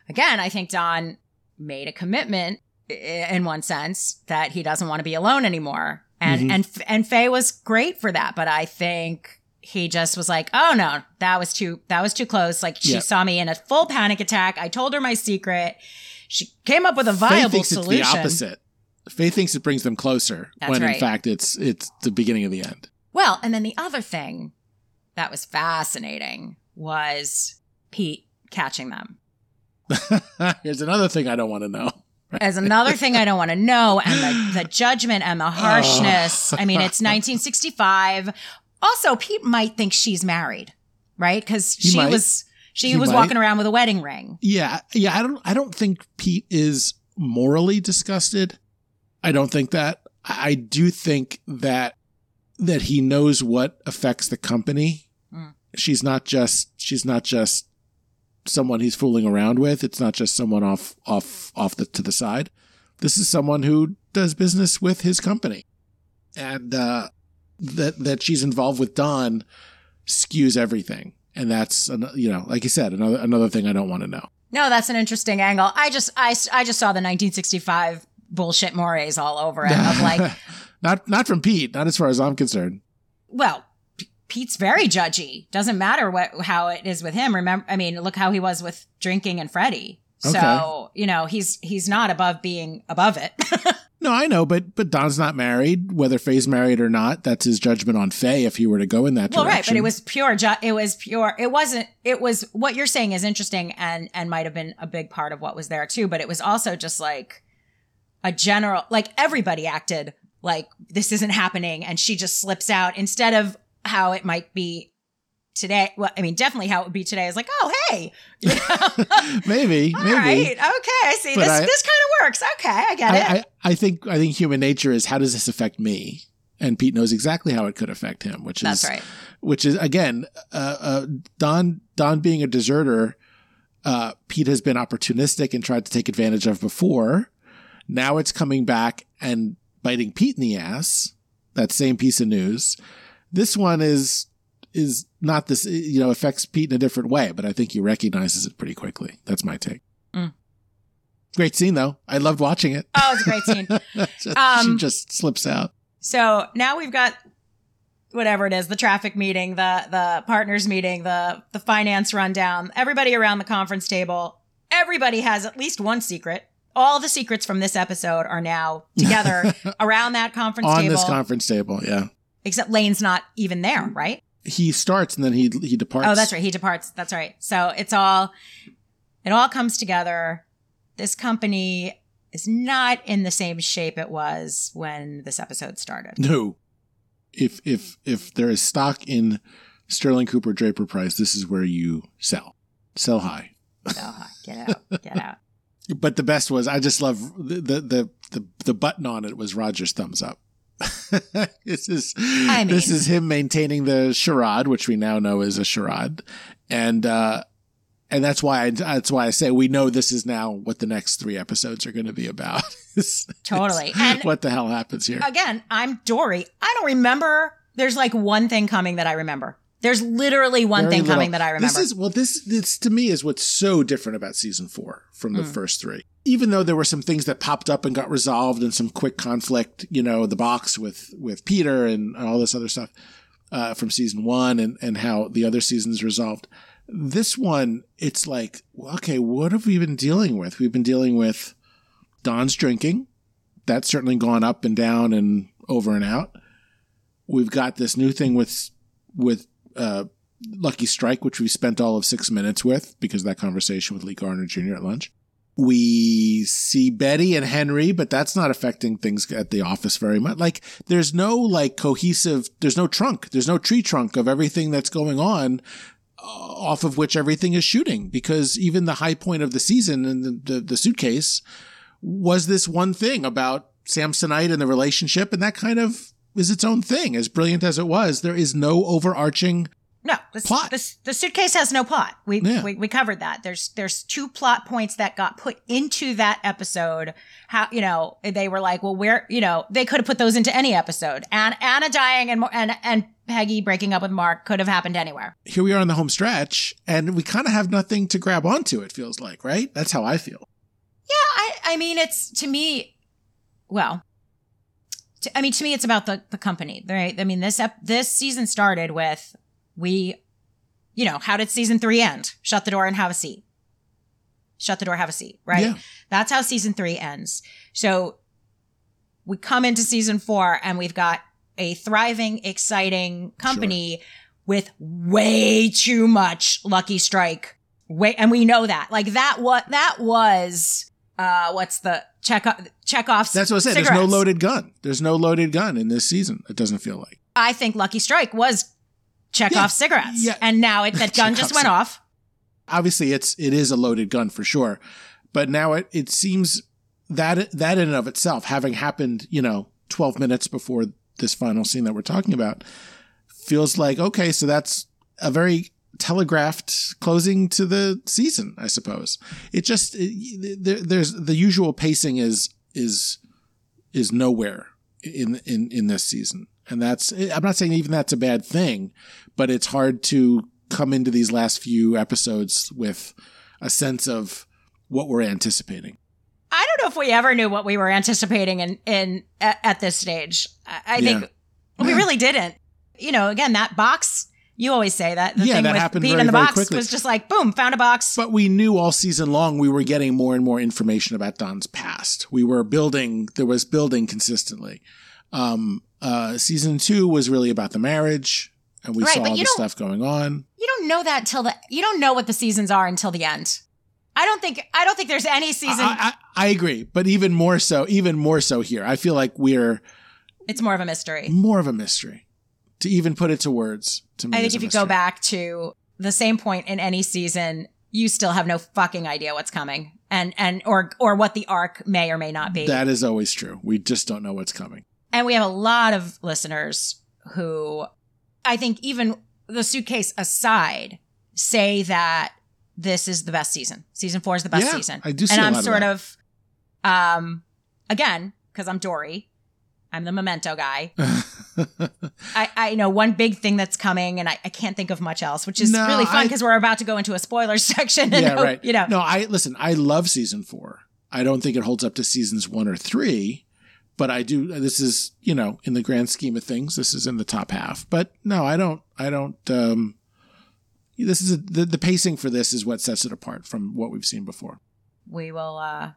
B: again I think Don made a commitment in one sense that he doesn't want to be alone anymore, and
A: Mhm.
B: and and Faye was great for that, but I think. He just was like, "Oh no, that was too that was too close." Like she saw me in a full panic attack. I told her my secret. She came up with a viable Faye
A: thinks
B: solution.
A: it's the opposite. Faye thinks it brings them closer
B: That's
A: when in fact it's it's the beginning of the end.
B: Well, and then the other thing that was fascinating was Pete catching them.
A: Here's another thing I don't want to know.
B: As another thing I don't want to know, and the, the judgment and the harshness.
A: Oh.
B: I mean, it's 1965. Also, Pete might think she's married, right? Because
A: He
B: she
A: might.
B: was she
A: He
B: was
A: might.
B: walking around with a wedding ring.
A: Yeah, yeah. I don't. I don't think Pete is morally disgusted. I don't think that. I I do think that that he knows what affects the company.
B: Mm.
A: She's not just. She's not just someone he's fooling around with. It's not just someone off off off the to the side. This is someone who does business with his company, and uh, that that she's involved with Don skews everything, and that's you know, like you said, another another thing I don't want to know.
B: No, that's an interesting angle. I just I, I just saw the 1965 bullshit mores all over it. Of like,
A: not not from Pete, not as far as I'm concerned.
B: well, Pete's very judgy. Doesn't matter what how it is with him. Remember, I mean, look how he was with drinking and Freddie. So you know he's he's not above being above it.
A: No, I know, but but Don's not married. Whether Faye's married or not, that's his judgment on Faye if he were to go in that
B: well,
A: direction.
B: right, but it was pure. Ju- it was pure. It wasn't. It was what you're saying is interesting and and might have been a big part of what was there too. But it was also just like a general. Like everybody acted like this isn't happening, and she just slips out instead of how it might be today. Well, I mean, definitely how it would be today is like, oh hey, you know?
A: maybe,
B: All
A: maybe.
B: right, okay, I see.
A: But
B: This
A: I-
B: this kind of works. Okay, I get it.
A: I, I, I think I think human nature is how does this affect me? And Pete knows exactly how it could affect him, which
B: That's
A: is
B: right.
A: which is again, uh, uh, Don Don being a deserter. Uh, Pete has been opportunistic and tried to take advantage of before. Now it's coming back and biting Pete in the ass. That same piece of news. This one is is not this you know affects Pete in a different way, but I think he recognizes it pretty quickly. That's my take.
B: Mm.
A: Great scene though. I loved watching it.
B: Oh, it's a great scene.
A: she
B: Um,
A: just slips out.
B: So now we've got whatever it is, the traffic meeting, the the partners meeting, the the finance rundown, everybody around the conference table. Everybody has at least one secret. All the secrets from this episode are now together around that conference
A: On
B: table.
A: this conference table, yeah.
B: Except Lane's not even there, right?
A: He starts and then he he departs.
B: Oh, that's right. He departs. That's right. So it's all it all comes together. This company is not in the same shape it was when this episode started.
A: No. If if if there is stock in Sterling Cooper Draper Pryce, this is where you sell. Sell high.
B: Sell high. get out. Get out.
A: But the best was I just love the the the the, the button on it was Roger's thumbs up. this is
B: I mean-
A: this is him maintaining the charade, which we now know is a charade, and uh, and that's why I, that's why I say we know this is now what the next three episodes are going to be about. Is-
B: Totally.
A: is
B: And-
A: what the hell happens here?
B: again, I'm Dory. I don't remember. There's like one thing coming that I remember. There's literally one
A: Very
B: thing
A: little.
B: coming that I remember.
A: This is well, this this to me is what's so different about season four from the
B: Mm.
A: first three. Even though there were some things that popped up and got resolved, and some quick conflict, you know, the box with with Peter and, all this other stuff uh, from season one, and and how the other seasons resolved. This one, it's like, okay, what have we been dealing with? We've been dealing with Don's drinking. That's certainly gone up and down and over and out. We've got this new thing with with uh, Lucky Strike, which we spent all of six minutes with because that conversation with Lee Garner Jr. at lunch. We see Betty and Henry, but that's not affecting things at the office very much. Like, there's no like cohesive, there's no trunk, there's no tree trunk of everything that's going on uh, off of which everything is shooting because even the high point of the season and the, the, the suitcase was this one thing about Samsonite and the relationship, and that kind of is its own thing. As brilliant as it was, there is no overarching
B: no this,
A: Plot.
B: This, the suitcase has no plot. We,
A: Yeah.
B: we we covered that. There's there's two plot points that got put into that episode. How you know they were like, well, where you know they could have put those into any episode. And Anna dying and and and Peggy breaking up with Mark could have happened anywhere.
A: here we are in the home stretch, and we kind of have nothing to grab onto. It feels like, right? That's how I feel.
B: Yeah, I, I mean, it's to me, well, to, I mean, to me, it's about the the company, right? I mean, this ep- this season started with we, you know, how did season three end? Shut the door and have a seat. Shut the door, have a seat, right?
A: Yeah.
B: That's how season three ends. So we come into season four and we've got a thriving, exciting company with way too much Lucky Strike. Way, and we know that. Like that. What that was. Uh, what's the check Chekhov's?
A: That's what I said. There's no loaded gun. There's no loaded gun in this season. It doesn't feel like.
B: I think Lucky Strike was Chekhov's
A: Yeah.
B: cigarettes,
A: Yeah.
B: and now it, that gun just went off.
A: Obviously, it's it is a loaded gun for sure, but now it it seems that that in and of itself, having happened, you know, 12 minutes before this final scene that we're talking about, feels like okay. So that's a very telegraphed closing to the season, I suppose. It just it, there, there's the usual pacing is is is nowhere in in in this season, And that's, I'm not saying even that's a bad thing, but it's hard to come into these last few episodes with a sense of what we're anticipating.
B: I don't know if we ever knew what we were anticipating in in at, at this stage. I, I think
A: Yeah.
B: we really didn't. You know, again, that box. You always say that the
A: Yeah,
B: thing
A: that
B: with
A: happened
B: being
A: very,
B: in the box
A: quickly.
B: was just like boom, found a box.
A: But we knew all season long we were getting more and more information about Don's past. We were building, there was building consistently. Um, uh, season two was really about the marriage, and we
B: Right,
A: saw all the stuff going on.
B: you don't know that till the you don't know what the seasons are until the end. I don't think I don't think there's any season.
A: I, I, I agree, but even more so, even more so here. I feel like we're
B: it's more of a mystery.
A: more of a mystery to even put it to words. To me,
B: I think if you go back to the same point in any season, you still have no fucking idea what's coming and and or or what the arc may or may not be.
A: that is always true. We just don't know what's coming.
B: And we have a lot of listeners who I think even the suitcase aside say that this is the best season. Season 4 is the best
A: Yeah,
B: season.
A: I do see
B: And I'm
A: of
B: sort
A: that.
B: of um again, cuz I'm Dory. I'm the memento guy. I, I know one big thing that's coming, and I, I can't think of much else, which is
A: No,
B: really fun because we're about to go into a spoiler section. And
A: yeah,
B: hope-
A: right.
B: You know,
A: no, I listen. I love season four. I don't think it holds up to seasons one or three, but I do. This is you know, in the grand scheme of things, this is in the top half. But no, I don't. I don't. um This is a, the the pacing for this is what sets it apart from what we've seen before.
B: we will uh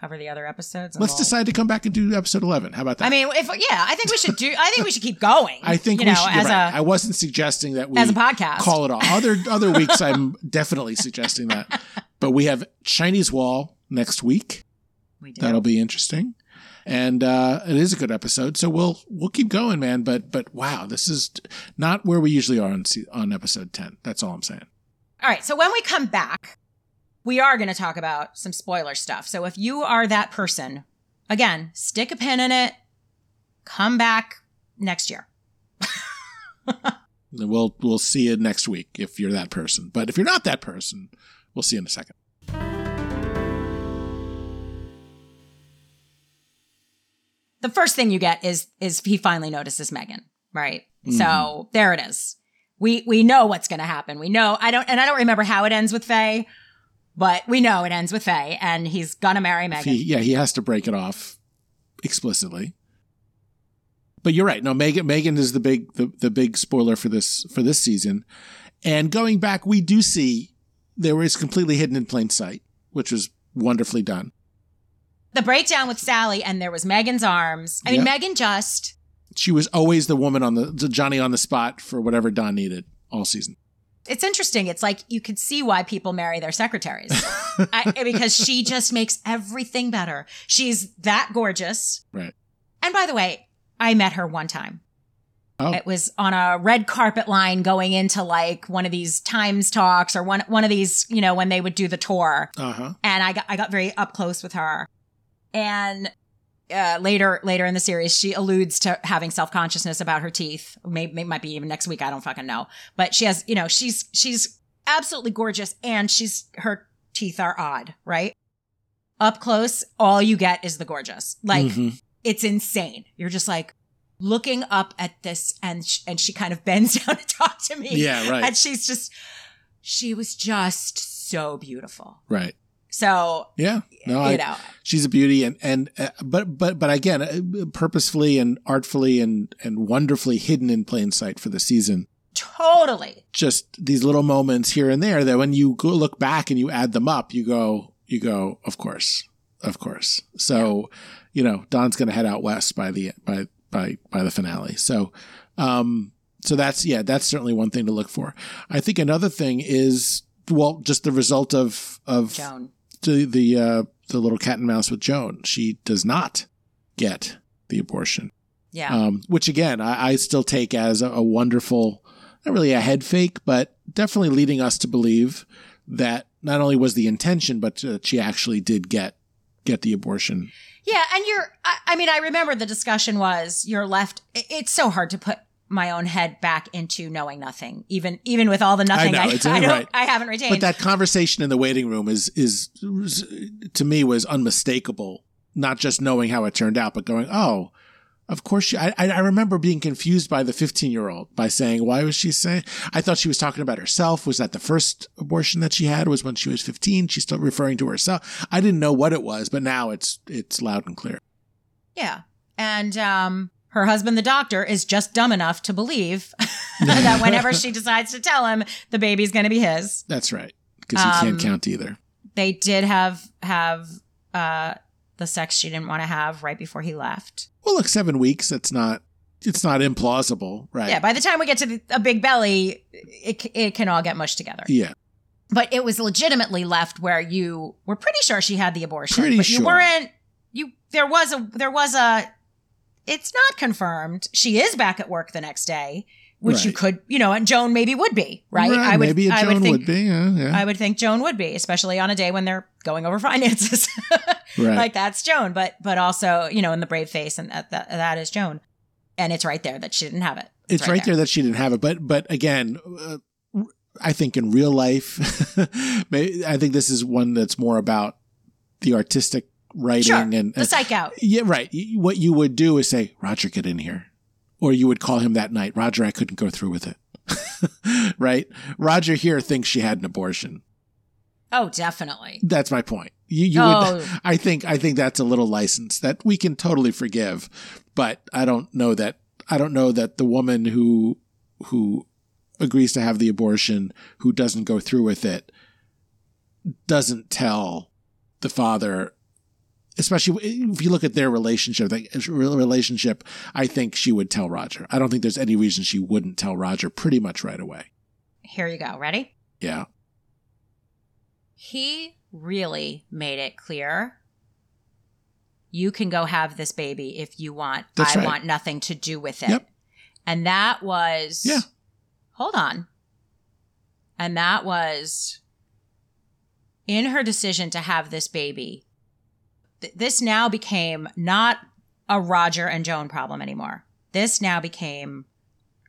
B: cover the other episodes.
A: Let's
B: we'll-
A: decide to come back and do episode eleven. How about that?
B: I mean, if yeah, I think we should do. I think we should keep going.
A: I think
B: you know,
A: should.
B: as
A: right.
B: a
A: I wasn't suggesting that we
B: as a podcast.
A: call it off. Other other weeks, I'm definitely suggesting that. But we have Chinese Wall next week.
B: we do.
A: That'll be interesting. And uh, it is a good episode, so we'll we'll keep going, man. But but wow, this is not where we usually are on on episode ten. That's all I'm saying.
B: All right. So when we come back, we are going to talk about some spoiler stuff. So if you are that person, again, stick a pin in it. Come back next year.
A: We'll we'll see you next week if you're that person. But if you're not that person, we'll see you in a second.
B: The first thing you get is is he finally notices Megan, right?
A: Mm-hmm.
B: So there it is. We we know what's going to happen. We know I don't and I don't remember how it ends with Faye, but we know it ends with Faye and he's gonna marry Megan.
A: he, yeah, he has to break it off explicitly. But you're right. No, Megan Megan is the big the, the big spoiler for this for this season. And going back, we do see there was completely hidden in plain sight, which was wonderfully done.
B: The breakdown with Sally and there was Megan's arms. I mean,
A: Yep.
B: Megan just
A: She was always the woman on the, the Johnny on the spot for whatever Don needed all season.
B: it's interesting. It's like you could see why people marry their secretaries I, because she just makes everything better. She's that gorgeous.
A: Right.
B: And by the way, I met her one time.
A: Oh.
B: It was on a red carpet line going into like one of these Times talks or one one of these, you know, when they would do the tour.
A: Uh huh.
B: And I got I got very up close with her. And uh, later later in the series, she alludes to having self consciousness about her teeth. Maybe might be even next week. I don't fucking know. But she has, you know, she's she's absolutely gorgeous, and she's her teeth are odd, right? Up close, all you get is the gorgeous. Like
A: Mhm.
B: it's insane. You're just like looking up at this, and sh- and she kind of bends down to talk to me.
A: Yeah, right.
B: And she's just, she was just so beautiful.
A: Right.
B: So
A: Yeah. No,
B: you
A: I,
B: know,
A: she's a beauty, and and uh, but but but again, uh, purposefully and artfully and and wonderfully hidden in plain sight for the season.
B: totally.
A: Just these little moments here and there that when you go look back and you add them up, you go you go, of course, of course. So, you know, Don's going to head out west by the by by by the finale. So, um, so that's yeah, that's certainly one thing to look for. I think another thing is well, just the result of of
B: Joan.
A: The the uh, the little cat and mouse with Joan. She does not get the abortion,
B: Yeah.
A: um, which again I, I still take as a, a wonderful, not really a head fake, but definitely leading us to believe that not only was the intention, but uh, she actually did get get the abortion.
B: Yeah, and you're. I, I mean, I remember the discussion was you're left. it- It's so hard to put my own head back into knowing nothing, even even with all the nothing
A: know,
B: I,
A: it's-
B: I, don't,
A: right.
B: I haven't retained.
A: But that conversation in the waiting room is is to me was unmistakable. Not just knowing how it turned out, but going, oh, Of course, she, I, I I remember being confused by the 15 year old by saying, why was she saying? I thought she was talking about herself. Was that the first abortion that she had was when she was 15? She's still referring to herself. I didn't know what it was, but now it's, it's loud and clear.
B: Yeah. And um, her husband, the doctor, is just dumb enough to believe that whenever she decides to tell him, the baby's going to be his.
A: That's right. Because he
B: Um,
A: can't count either.
B: They did have have uh, the sex she didn't want to have right before he left.
A: Well, look, seven weeks. That's not, it's not implausible, right?
B: Yeah. By the time we get to the, a big belly, it it can all get mushed together.
A: yeah.
B: But it was legitimately left where you were pretty sure she had the abortion,
A: Pretty
B: but you
A: sure.
B: weren't. You there was a there was a. It's not confirmed. She is back at work the next day, which you could, you know, and Joan maybe would be right. I would,
A: maybe
B: I
A: Joan
B: would think,
A: would be. Yeah, yeah.
B: I would think Joan would be, especially on a day when they're going over finances.
A: Right.
B: like that's Joan, but but also you know in the brave face, and that that, that is Joan, and it's right there that she didn't have it.
A: it's right, there. that she didn't have it. But but again, uh, I think in real life, I think this is one that's more about the artistic writing
B: Sure,
A: and,
B: the psych out.
A: yeah, right. What you would do is say, Roger, get in here, or you would call him that night, Roger, I couldn't go through with it. right? Roger here thinks she had an abortion.
B: Oh, definitely.
A: That's my point. You, you
B: Oh.
A: would, I think, I think that's a little license that we can totally forgive, but I don't know that, I don't know that the woman who, who agrees to have the abortion, who doesn't go through with it, doesn't tell the father, especially if you look at their relationship, real relationship, I think she would tell Roger. I don't think there's any reason she wouldn't tell Roger pretty much right away.
B: Here you go. Ready?
A: Yeah.
B: He really made it clear you can go have this baby if you want.
A: That's
B: I
A: right.
B: want nothing to do with it.
A: Yep.
B: And that was
A: Yeah.
B: Hold on. And that was in her decision to have this baby. Th- this now became not a Roger and Joan problem anymore. This now became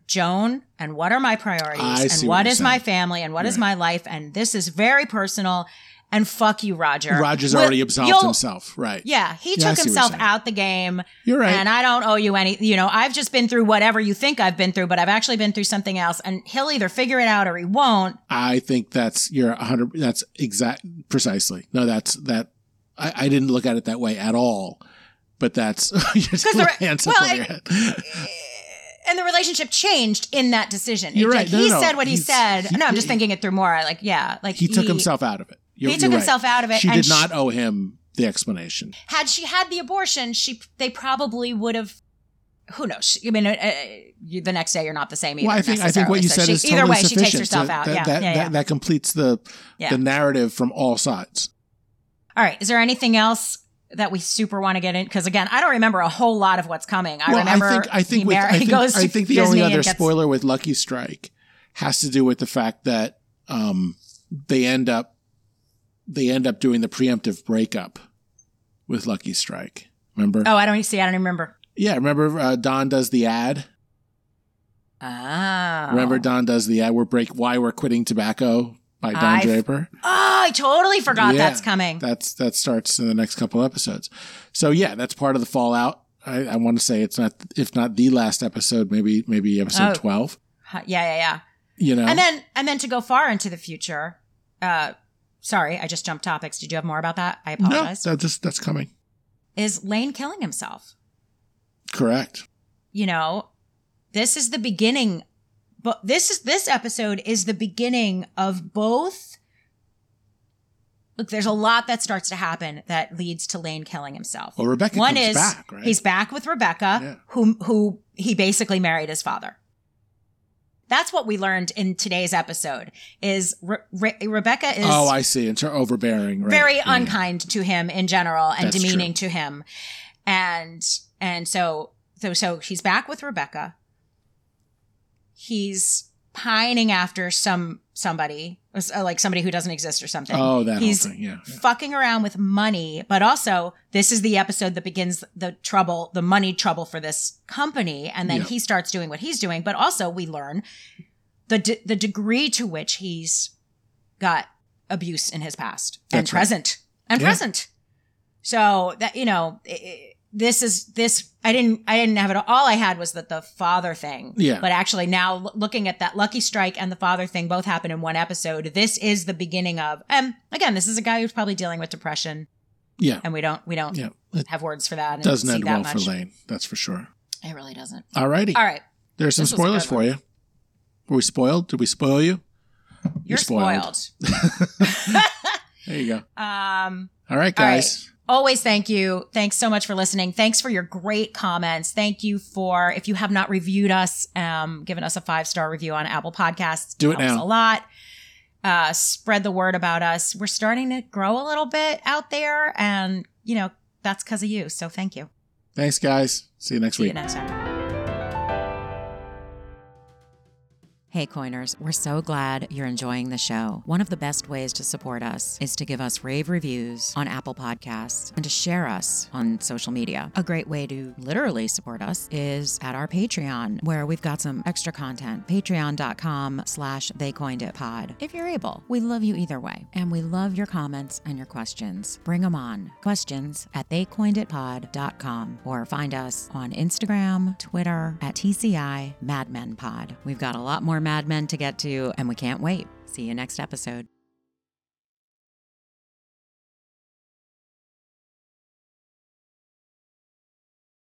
B: Joan and what are my priorities and what
A: what you're
B: my family and what is
A: Right.
B: my life and this is very personal and fuck you Roger.
A: Roger's
B: We'll-
A: already absolved himself. Right.
B: Yeah, he
A: Yeah,
B: took
A: see what you're
B: himself out the game.
A: You're right.
B: And I don't owe you any, you know, I've just been through whatever you think I've been through, but I've actually been through something else. And he'll either figure it out or he won't.
A: I think that's you're a hundred. That's exact precisely. No, that's that. I, I didn't look at it that way at all. But that's you just
B: 'Cause the re-
A: hands
B: well,
A: up over your head.
B: And the relationship changed in that decision.
A: You're right.
B: Like,
A: No,
B: he
A: no,
B: said what he said.
A: he-
B: no, I'm just thinking it through more. Like, yeah, like
A: He took himself out of it. You're-
B: He took
A: you're right.
B: himself out of it,
A: She
B: and
A: did
B: sh-
A: not owe him the explanation.
B: Had she had the abortion, she they probably would have. Who knows? I mean, uh, uh, you, the next day you're not the same either.
A: well, I think I think what you
B: So
A: said
B: she-
A: is
B: either
A: totally
B: way. She
A: sufficient.
B: takes herself
A: So
B: out.
A: That,
B: yeah,
A: that,
B: yeah,
A: that,
B: yeah.
A: that completes the
B: Yeah.
A: the narrative from all sides.
B: All right. Is there anything else that we super want to get in? Because again, I don't remember a whole lot of what's coming. I
A: well,
B: remember
A: I think I think with,
B: mar-
A: I think,
B: goes
A: I think the
B: Disney
A: only other
B: gets-
A: spoiler with Lucky Strike has to do with the fact that um, they end up they end up doing the preemptive breakup with Lucky Strike. Remember?
B: Oh, I don't see. I don't remember.
A: Yeah, remember uh, Don does the ad.
B: Oh,
A: Remember Don does the ad. We're break why we're quitting tobacco by Don
B: I-
A: Draper.
B: Oh, I totally forgot
A: Yeah,
B: that's coming.
A: That's that starts in the next couple episodes. So yeah, that's part of the fallout. I, I want to say it's not if not the last episode, maybe maybe episode
B: Oh.
A: twelve.
B: Yeah, yeah, yeah.
A: You know,
B: And then and then to go far into the future. Uh, sorry, I just jumped topics. Did you have more about that? I apologize.
A: no, that's just that's coming.
B: Is Lane killing himself?
A: Correct.
B: you know, this is the beginning, but this is this episode is the beginning of both. Look, there's a lot that starts to happen that leads to Lane killing himself.
A: Well, Rebecca
B: One is
A: back, right?
B: he's back with Rebecca,
A: Yeah.
B: who who he basically married his father. That's what we learned in today's episode. Is Re- Re- Rebecca is
A: oh, I see. And her overbearing, right?
B: very
A: Yeah.
B: unkind to him in general and
A: That's
B: demeaning to him and and so so so he's back with rebecca he's pining after some somebody uh, like somebody who doesn't exist or something
A: Oh, that
B: he's
A: whole thing. Yeah. yeah.
B: fucking around with money but also this is the episode that begins the trouble the money trouble for this company and then he starts doing what he's doing but also we learn the de- the degree to which he's got abuse in his past and
A: right.
B: present and
A: Yeah.
B: present so that you know i- i- this is this I didn't I didn't have it all I had was that the father thing.
A: Yeah.
B: But actually now l- looking at that Lucky Strike and the father thing both happened in one episode. This is the beginning of um again, this is a guy who's probably dealing with depression
A: Yeah.
B: and we don't we don't
A: Yeah. It
B: have words for that and
A: doesn't end well
B: much.
A: for Lane. That's for sure.
B: It really doesn't.
A: All righty.
B: All right.
A: There's some
B: This
A: spoilers for you. Were we spoiled? Did we spoil you?
B: You're,
A: spoiled.
B: spoiled.
A: There you go.
B: Um
A: All right,
B: All right. Always thank you. Thanks so much for listening. Thanks for your great comments. Thank you for if you have not reviewed us, um, given us a five star review on Apple Podcasts.
A: Do it now.
B: A lot. Uh, spread the word about us. We're starting to grow a little bit out there, and you know that's because of you. So thank you.
A: Thanks, guys. See you next week.
B: See
A: week.
B: you next time. Hey, Coiners, we're so glad you're enjoying the show. One of the best ways to support us is to give us rave reviews on Apple Podcasts and to share us on social media. A great way to literally support us is at our Patreon, where we've got some extra content. Patreon.com slash they coined it pod. If you're able, we love you either way. And we love your comments and your questions. Bring them on. Questions at theycoineditpod.com or find us on Instagram, Twitter at TCI Mad Men Pod. We've got a lot more Mad Men to get to, and we can't wait. See you next episode.